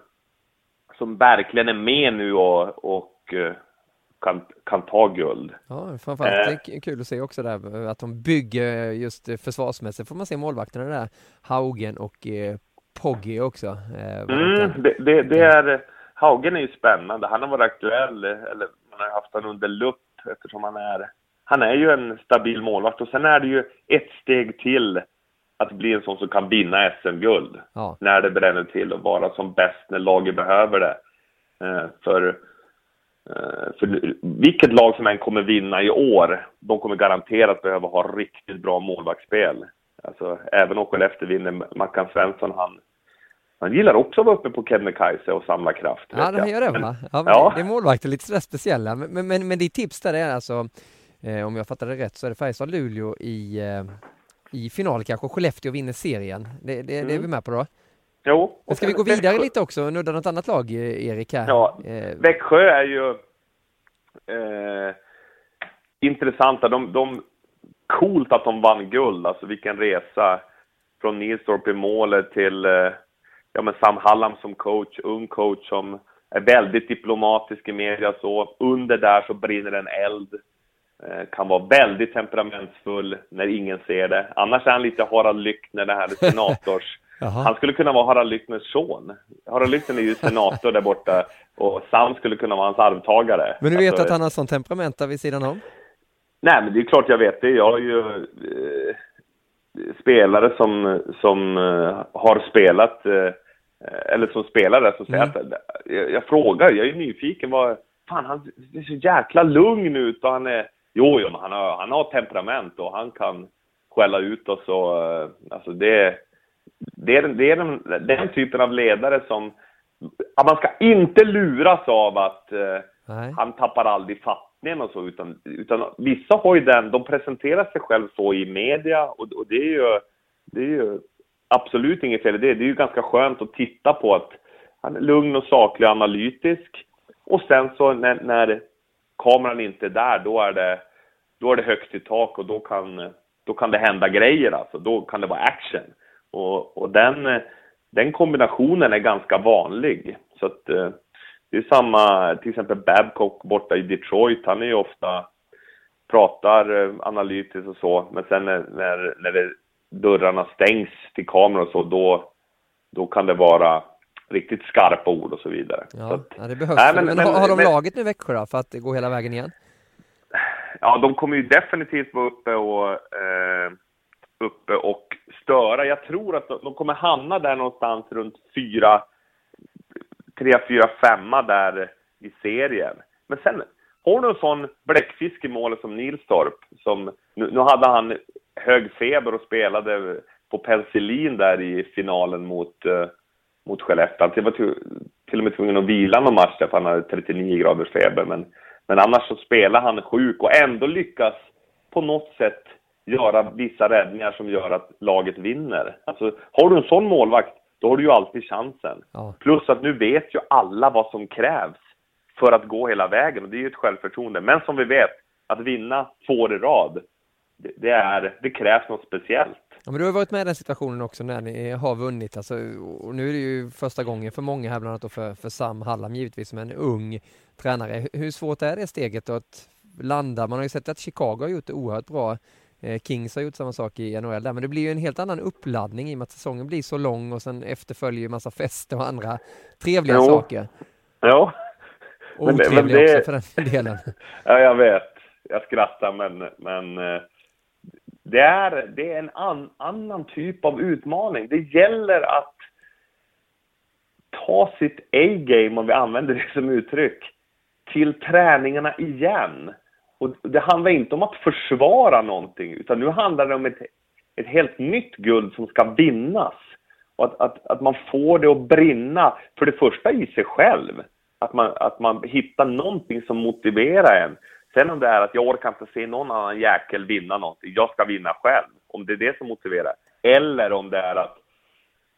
som verkligen är med nu och, och eh, kan, kan ta guld. Ja, framförallt Eh. kul att se också där att de bygger just eh, försvarsmässigt. Får man se målvakterna där, Haugen och eh, Poggi också. Eh, Mm, det, det, det är, Haugen är ju spännande. Han har varit aktuell, eller man har haft honom under lupp eftersom han är, han är ju en stabil målvakt. Och sen är det ju ett steg till att bli en sån som kan vinna SM-guld. Ja. När det bränner till och vara som bäst när laget behöver det. Eh, för, eh, för vilket lag som än kommer vinna i år, de kommer garanterat behöva ha riktigt bra målvaktsspel. Alltså, även om Skellefteå vinner, Mackan Svensson, han, han gillar också att vara uppe på Kebnekaise och samla kraft. Ja, jag. gör det Men- va? Ja, Ja. Det är målvakter lite sådär speciella. Men, men, men, men ditt tips där är alltså, eh, om jag fattar det rätt, så är det Färjestad-Luleå i, eh, i final kanske. Skellefteå vinner serien. Det, det, det är Mm. vi med på då? Jo. Men ska vi gå vidare lite också och nudda något annat lag, eh, Erik? Här? Ja, Eh, Växjö är ju eh, intressanta. De, de, coolt att de vann guld, alltså vilken resa. Från Nilstorp i målet till eh, ja, men Sam Hallam som coach, ung coach som är väldigt diplomatisk i media så. Under där så brinner en eld. Eh, kan vara väldigt temperamentsfull när ingen ser det. Annars är han lite Harald Lyckner, det här senators... Han skulle kunna vara Harald Lyckners son. Harald Lyckner är ju senator där borta och Sam skulle kunna vara hans arvtagare. Men du vet Alltså, att han har sånt temperament där vid sidan om? Nej, men det är klart jag vet det. Jag har ju eh, spelare som, som eh, har spelat, eh, eller som spelar där, som säger Mm. att, jag, jag frågar, jag är nyfiken, vad fan han ser så jäkla lugn ut och han är, jo, jo men han har, han har temperament och han kan skälla ut oss och, eh, alltså det, det är, det är den, den typen av ledare som, man ska inte luras av att eh, han tappar aldrig fattningen och så, utan, utan vissa har ju den, de presenterar sig själv så i media och, och det är ju, det är ju absolut inget fel i det. Det är ju ganska skönt att titta på att han är lugn och saklig och analytisk. Och sen så när, när kameran inte är där, då är det, då är det högt i tak och då kan, då kan det hända grejer alltså. Då kan det vara action. Och, och den, den kombinationen är ganska vanlig. Så att eh, det är samma, till exempel Babcock borta i Detroit, han är ju ofta pratar eh, analytiskt och så, men sen när, när, det, dörrarna stängs till kameror och så, då, då kan det vara riktigt skarpa ord och så vidare. Ja, så att, ja det behövs. Nej, men, men, men, har, har de men, laget nu Växjö då, för att gå hela vägen igen? Ja, de kommer ju definitivt vara uppe och, eh, uppe och störa. Jag tror att de kommer hamna där någonstans runt fyra, tre, fyra, femma där i serien. Men sen har du en sån bläckfisk i målet som Nilstorp, som nu, nu hade han hög feber och spelade på penicillin där i finalen mot, uh, mot Skellefteå. Han var till, till och med tvungen att vila någon match därför han hade 39 graders feber. Men, men annars så spelar han sjuk och ändå lyckas på något sätt göra vissa räddningar som gör att laget vinner. Alltså, har du en sån målvakt, då har du ju alltid chansen. Ja. Plus att nu vet ju alla vad som krävs för att gå hela vägen och det är ju ett självförtroende. Men som vi vet, att vinna två år i rad, det, är, det krävs något speciellt. Ja, men du har varit med i den situationen också när ni har vunnit, alltså, och nu är det ju första gången för många här, bland annat för, för Sam Hallam givetvis, som en ung tränare. Hur svårt är det steget att landa? Man har ju sett att Chicago har gjort det oerhört bra. Eh, Kings har gjort samma sak i NHL där, men det blir ju en helt annan uppladdning i och med att säsongen blir så lång och sen efterföljer ju massa fester och andra trevliga jo. saker. Ja. Och otrevliga men det... också för den delen. Ja, jag vet. Jag skrattar, men, men eh, det är, det är en an, annan typ av utmaning. Det gäller att ta sitt A-game, om vi använder det som uttryck, till träningarna igen. Och det handlar inte om att försvara någonting, utan nu handlar det om ett, ett helt nytt guld som ska vinnas. Och att, att, att man får det att brinna, för det första i sig själv. Att man, att man hittar någonting som motiverar en. Sen om det är att jag orkar inte se någon annan jäkel vinna någonting, jag ska vinna själv. Om det är det som motiverar. Eller om det är att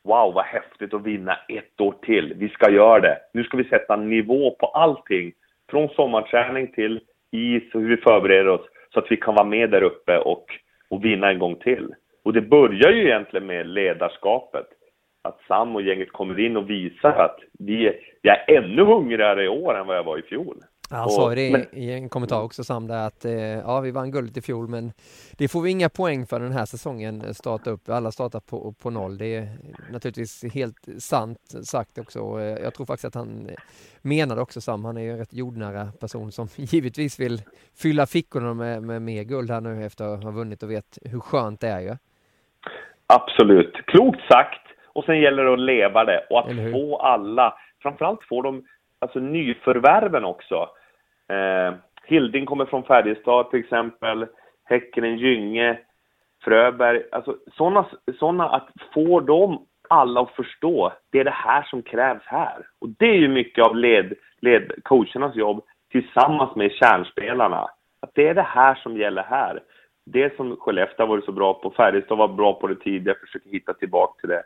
wow vad häftigt att vinna ett år till, vi ska göra det. Nu ska vi sätta nivå på allting. Från sommarträning till is och hur vi förbereder oss så att vi kan vara med där uppe och, och vinna en gång till. Och det börjar ju egentligen med ledarskapet. Att Sam och gänget kommer in och visar att vi, jag är ännu hungrigare i år än vad jag var i fjol. Han sa ju det men... i en kommentar också Sam där att eh, ja vi vann guldet i fjol men det får vi inga poäng för den här säsongen eh, starta upp. Alla startar på, på noll. Det är naturligtvis helt sant sagt också. Jag tror faktiskt att han menade också Sam, han är ju en rätt jordnära person som givetvis vill fylla fickorna med, med mer guld här nu efter att ha vunnit och vet hur skönt det är ju. Absolut, klokt sagt och sen gäller det att leva det och att få alla, framförallt få de alltså nyförvärven också Eh, Hilding kommer från Färjestad till exempel. Häcken, Gynge, Fröberg. Alltså sådana, såna att få dem alla att förstå, det är det här som krävs här. Och det är ju mycket av led, led coachernas jobb tillsammans med kärnspelarna. Att det är det här som gäller här. Det som Skellefteå har varit så bra på, Färjestad var bra på det tidigare, försöker hitta tillbaka till det.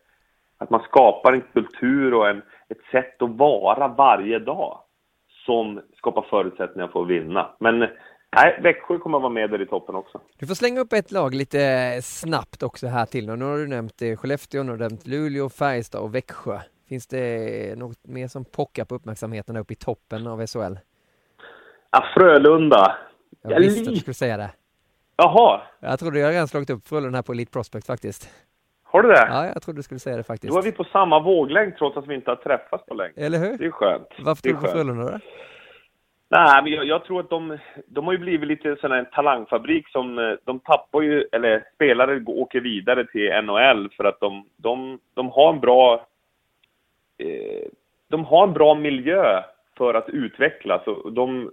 Att man skapar en kultur och en, ett sätt att vara varje dag som skapar förutsättningar för att vinna. Men nej, Växjö kommer att vara med där i toppen också. Du får slänga upp ett lag lite snabbt också här till. Nu har du nämnt eh, Skellefteå, nu har du nämnt Luleå, Färjestad och Växjö. Finns det något mer som pockar på uppmärksamheten uppe i toppen av SHL? Ja, Frölunda. Jag, jag visste att du skulle säga det. Jaha. Jag trodde jag redan slagit upp Frölunda här på Elite Prospect faktiskt. Har du det? Ja, jag trodde du skulle säga det faktiskt. Då är vi på samma våglängd trots att vi inte har träffats på länge. Eller hur? Det är skönt. Varför tror du på Frölunda då? Nej, men jag, jag, tror att de, de har ju blivit lite sån en talangfabrik som, eh, de tappar ju, eller spelare åker vidare till NHL för att de, de, de har en bra, eh, de har en bra miljö för att utvecklas. Och de,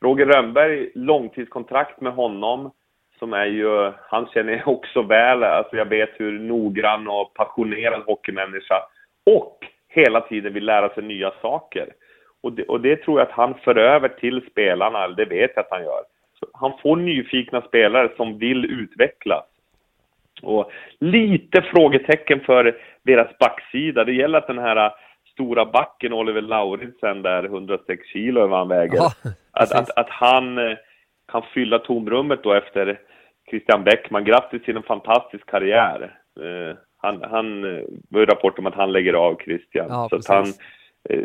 Roger Rönnberg, långtidskontrakt med honom, som är ju, han känner jag också väl, alltså jag vet hur noggrann och passionerad hockeymänniska och hela tiden vill lära sig nya saker. Och det, och det tror jag att han för över till spelarna, det vet jag att han gör. Så han får nyfikna spelare som vill utvecklas. Och lite frågetecken för deras backsida. Det gäller att den här stora backen Oliver Lauritsen där, 106 kilo över han väger, ja, att, att, att, han eh, kan fylla tomrummet då efter Christian Bäckman. Grattis till en fantastisk karriär. Eh, han, han eh, var rapport om att han lägger av Christian. Ja, så han,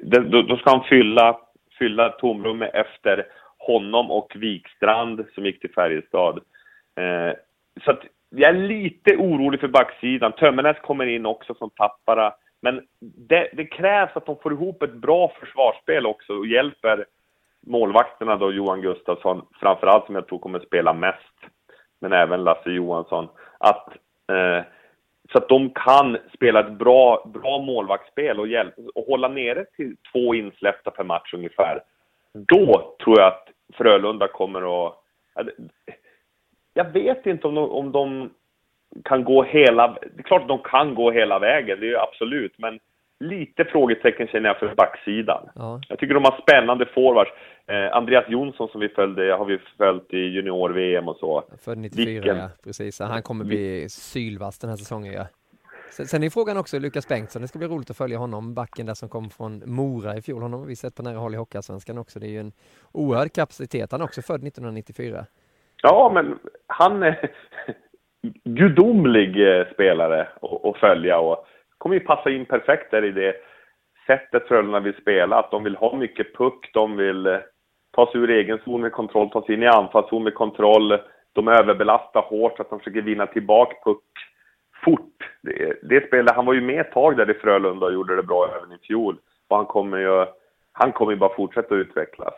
då, då ska han fylla, fylla tomrummet efter honom och Wikstrand som gick till Färjestad. så att jag är lite orolig för backsidan. Tömmernes kommer in också från Tappara. Men det, det, krävs att de får ihop ett bra försvarsspel också och hjälper målvakterna då, Johan Gustafsson, framförallt som jag tror kommer spela mest, men även Lasse Johansson, att eh, så att de kan spela ett bra, bra målvaktsspel och, hjälp, och hålla nere till två insläppta per match ungefär. Då tror jag att Frölunda kommer att... Jag vet inte om de, om de kan gå hela... Det är klart att de kan gå hela vägen, det är ju absolut, men lite frågetecken känner jag för backsidan. Ja. Jag tycker de har spännande forwards. Eh, Andreas Jonsson som vi följde, har vi följt i junior-VM och så. Född 94, Vilken... ja, precis. Han kommer bli sylvass den här säsongen, ja. Sen, är frågan också Lukas Bengtsson, det ska bli roligt att följa honom, backen där som kom från Mora i fjol. Honom har vi sett på nära håll i Hockeyallsvenskan också. Det är ju en oerhörd kapacitet. Han är också född 1994. Ja, men han är gudomlig eh, spelare att följa och kommer ju passa in perfekt där i det sättet Frölunda vill spela. Att de vill ha mycket puck, de vill eh, ta sig ur egen zon med kontroll, ta sig in i anfallszon med kontroll. De överbelastar hårt så att de försöker vinna tillbaka puck fort. Det, det spelet, han var ju med ett tag där i Frölunda och gjorde det bra även i fjol. Och han kommer ju, han kommer ju bara fortsätta utvecklas.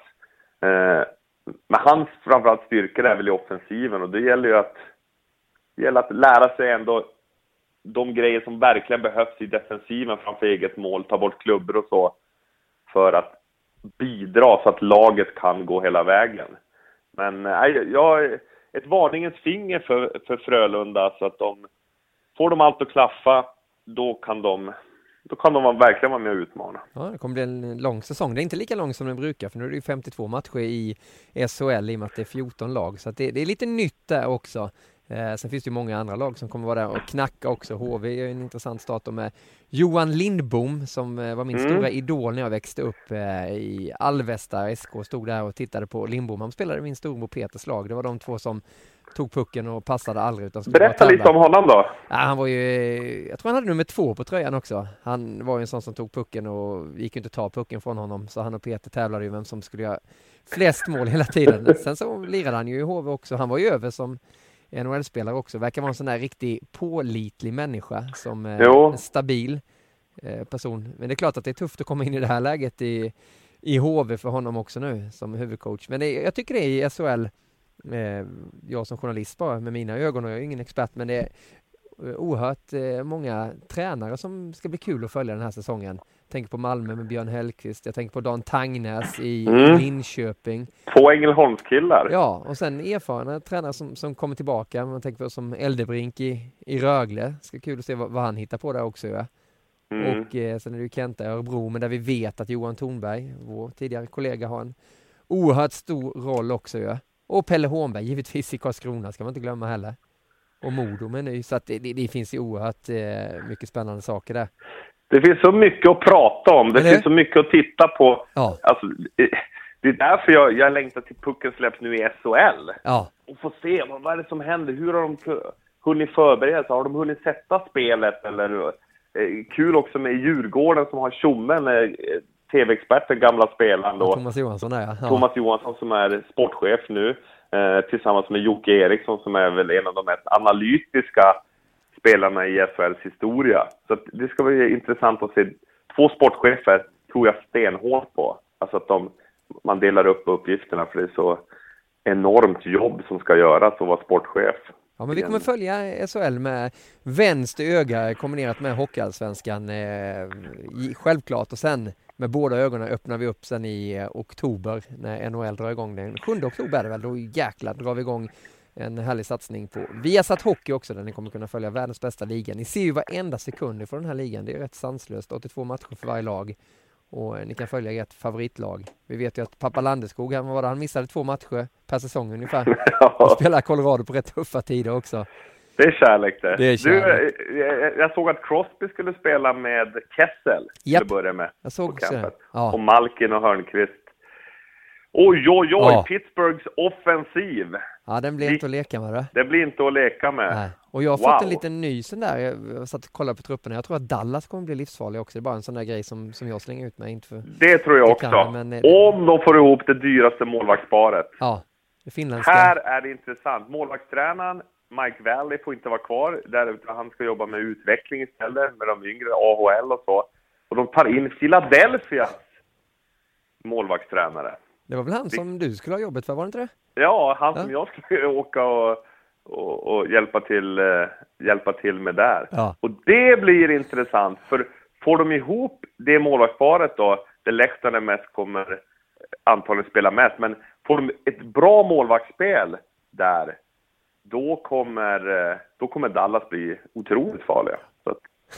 Eh, men hans framförallt styrka är väl i offensiven och det gäller ju att, det gäller att lära sig ändå de grejer som verkligen behövs i defensiven framför eget mål, ta bort klubbor och så, för att bidra så att laget kan gå hela vägen. Men eh, nej, jag, ett varningens finger för, för Frölunda så att de, får de allt att klaffa, då kan de då kan de verkligen vara med och utmana. Ja, det kommer bli en lång säsong. Det är inte lika lång som den brukar, för nu är det ju 52 matcher i SHL i och med att det är 14 lag, så det, det, är lite nytt där också. Eh, sen finns det ju många andra lag som kommer vara där och knacka också. HV är en intressant start med Johan Lindbom som eh, var min mm. stora idol när jag växte upp eh, i Alvesta SK. Stod där och tittade på Lindbom. Han spelade min storbror Peters lag. Det var de två som tog pucken och passade aldrig. Utan Berätta lite om honom då. Ja, han var ju, jag tror han hade nummer två på tröjan också. Han var ju en sån som tog pucken och gick inte att ta pucken från honom. Så han och Peter tävlade ju vem som skulle göra flest mål hela tiden. Sen så lirade han ju i HV också. Han var ju över som NHL-spelare också. Verkar vara en sån där riktigt pålitlig människa som är en stabil eh, person. Men det är klart att det är tufft att komma in i det här läget i, i HV för honom också nu som huvudcoach. Men det, jag tycker det är i SHL, eh, jag som journalist bara med mina ögon och jag är ingen expert, men det är oerhört eh, många tränare som ska bli kul att följa den här säsongen tänker på Malmö med Björn Hellkvist. Jag tänker på Dan Tangnäs i mm. Linköping. Två Ängelholmskillar. Ja, och sen erfarna tränare som, som kommer tillbaka. Man tänker på som Eldebrink i, i Rögle. Ska kul att se vad, vad han hittar på där också. Ja. Mm. Och eh, sen är det ju Kenta i Örebro, men där vi vet att Johan Thornberg, vår tidigare kollega, har en oerhört stor roll också. Ja. Och Pelle Hornberg givetvis i Karlskrona ska man inte glömma heller. Och Modo med ny, så att det, det, det finns ju oerhört eh, mycket spännande saker där. Det finns så mycket att prata om. Det Eller? finns så mycket att titta på. Ja. Alltså, det är därför jag, jag längtar till pucken släpps nu i SHL. Ja. Och få se vad, vad är det som händer. Hur har de hunnit förbereda sig? Har de hunnit sätta spelet? Eller, eh, kul också med Djurgården som har tjommen, eh, tv-experten, gamla spelaren då. Thomas Johansson är ja. Thomas Johansson som är sportchef nu. Eh, tillsammans med Jocke Eriksson som är väl en av de mest analytiska spelarna i SHLs historia. Så det ska bli intressant att se. Två sportchefer tror jag stenhårt på. Alltså att de, man delar upp uppgifterna för det är så enormt jobb som ska göras att vara sportchef. Ja, men vi kommer följa SHL med vänster öga kombinerat med Hockeyallsvenskan eh, självklart och sen med båda ögonen öppnar vi upp sen i eh, oktober när NHL drar igång den 7 oktober är det väl, då jäklar drar vi igång en härlig satsning på Viasat Hockey också där ni kommer kunna följa världens bästa liga. Ni ser ju varenda sekund från den här ligan, det är rätt sanslöst, 82 matcher för varje lag och eh, ni kan följa ert favoritlag. Vi vet ju att pappa Landeskog, han, var det, han missade två matcher per säsong ungefär. Och spelar Colorado på rätt tuffa tider också. Det är kärlek det. det är kärlek. Du, jag, såg att Crosby skulle spela med Kessel till Japp. att börja med. Jag såg också. Ja. Och Malkin och Hörnqvist. Oj, oj, oj! Ja. Pittsburghs offensiv. Ja, den blir Vi- inte att leka med det. Det blir inte att leka med. Nej. Och jag har fått en Wow. liten nys där, jag satt och kollade på trupperna. Jag tror att Dallas kommer bli livsfarlig också. Det är bara en sån där grej som, som jag slänger ut mig. Inte för... Det tror jag också. kan men, eh, Om de får ihop det dyraste målvaktsparet. Ja, det finländska. Här är det intressant. Målvaktstränaren Mike Valley får inte vara kvar. Där han ska jobba med utveckling istället, med de yngre, AHL och så. Och de tar in Philadelphias målvaktstränare. Det var väl han som du skulle ha jobbet för, var det inte det? Ja, han Ja. som jag skulle åka och, och, och hjälpa, till, eh, hjälpa till med där. Ja. Och det blir intressant, för får de ihop det målvaktsparet då, där Lehtinen mest kommer antagligen spela mest, men får de ett bra målvaktsspel där, då kommer, eh, då kommer Dallas bli otroligt farliga. Så att,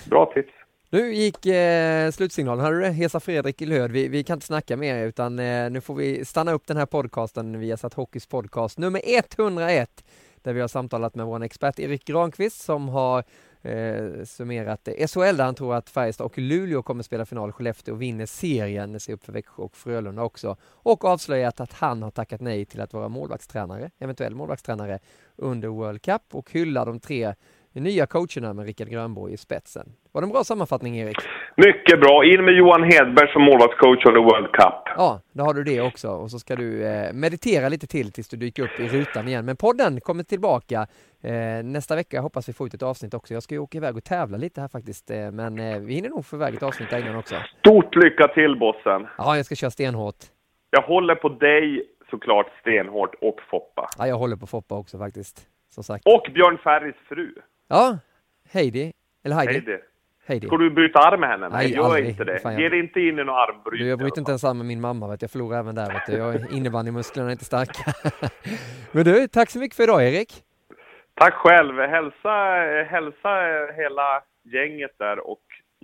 bra tips. Nu gick eh, slutsignalen, hörde du det? Hesa Fredrik i Löd. Vi, vi kan inte snacka mer utan eh, nu får vi stanna upp den här podcasten via satt Hockeys podcast nummer 101 där vi har samtalat med vår expert Erik Granqvist som har eh, summerat SHL där han tror att Färjestad och Luleå kommer spela final. Skellefteå vinner serien, se upp för Växjö och Frölunda också. Och avslöjat att han har tackat nej till att vara målvaktstränare, eventuell målvaktstränare under World Cup och hyllar de tre nya coacherna med Rickard Grönborg i spetsen. Var det en bra sammanfattning Erik? Mycket bra. In med Johan Hedberg som målvaktscoach under World Cup. Ja, då har du det också och så ska du eh, meditera lite till tills du dyker upp i rutan igen. Men podden kommer tillbaka eh, nästa vecka. Jag hoppas vi får ut ett avsnitt också. Jag ska ju åka iväg och tävla lite här faktiskt, eh, men eh, vi hinner nog få iväg ett avsnitt där innan också. Stort lycka till bossen! Ja, jag ska köra stenhårt. Jag håller på dig såklart stenhårt och Foppa. Ja, jag håller på Foppa också faktiskt, som sagt. Och Björn Ferrys fru. Ja, Heidi, eller Heidi. Heidi. Heidi. Ska du bryta arm med henne? Nej, gör inte det. Fan, jag- Ge dig inte in i något armbryte. Du, jag bryter inte ens arm med min mamma, vet jag förlorar även där. Vet du. Jag innebandymusklerna är inte starka. Men du, tack så mycket för idag Erik. Tack själv. Hälsa, hälsa hela gänget där och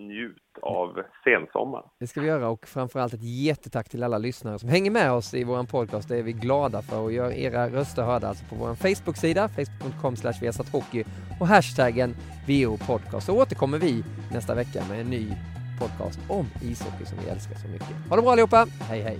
njut av sensommaren. Det ska vi göra och framförallt ett jättetack till alla lyssnare som hänger med oss i våran podcast. Det är vi glada för och gör era röster hörda alltså på vår Facebook-sida, facebook.com hockey och hashtaggen VO podcast. Så återkommer vi nästa vecka med en ny podcast om ishockey som vi älskar så mycket. Ha det bra allihopa! Hej hej!